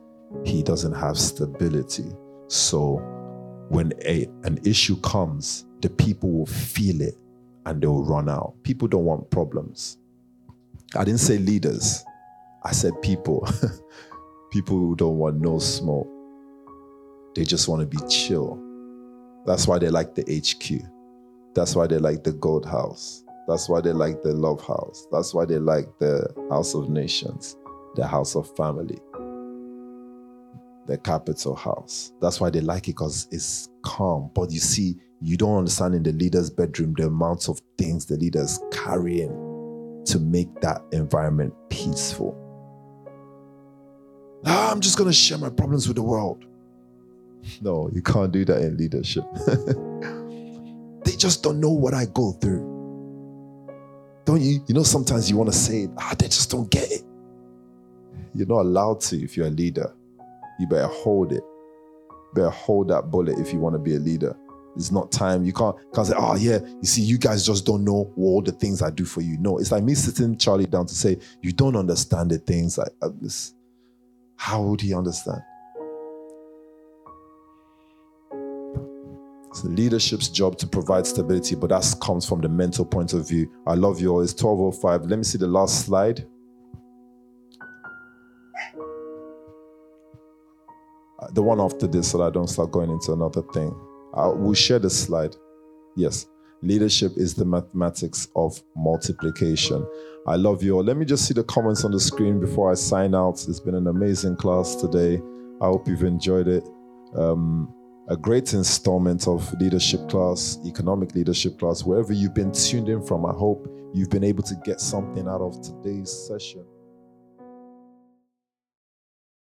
he doesn't have stability. So when a, an issue comes, the people will feel it and they'll run out. People don't want problems. I didn't say leaders, I said people. people who don't want no smoke. They just want to be chill that's why they like the HQ. That's why they like the Gold House. That's why they like the Love House. That's why they like the House of Nations, the House of Family, the Capital House. That's why they like it because it's calm. But you see, you don't understand in the leader's bedroom the amounts of things the leader's carrying to make that environment peaceful. Ah, I'm just going to share my problems with the world. No, you can't do that in leadership. they just don't know what I go through. Don't you? You know, sometimes you want to say, ah, they just don't get it. You're not allowed to if you're a leader. You better hold it. You better hold that bullet if you want to be a leader. It's not time. You can't, can't say, oh, yeah, you see, you guys just don't know all the things I do for you. No, it's like me sitting Charlie down to say, you don't understand the things I, I this. How would he understand? It's the leadership's job to provide stability, but that comes from the mental point of view. I love you all. It's 1205. Let me see the last slide. The one after this, so that I don't start going into another thing. I will share the slide. Yes. Leadership is the mathematics of multiplication. I love you all. Let me just see the comments on the screen before I sign out. It's been an amazing class today. I hope you've enjoyed it. Um, a great installment of leadership class, economic leadership class, wherever you've been tuned in from. I hope you've been able to get something out of today's session.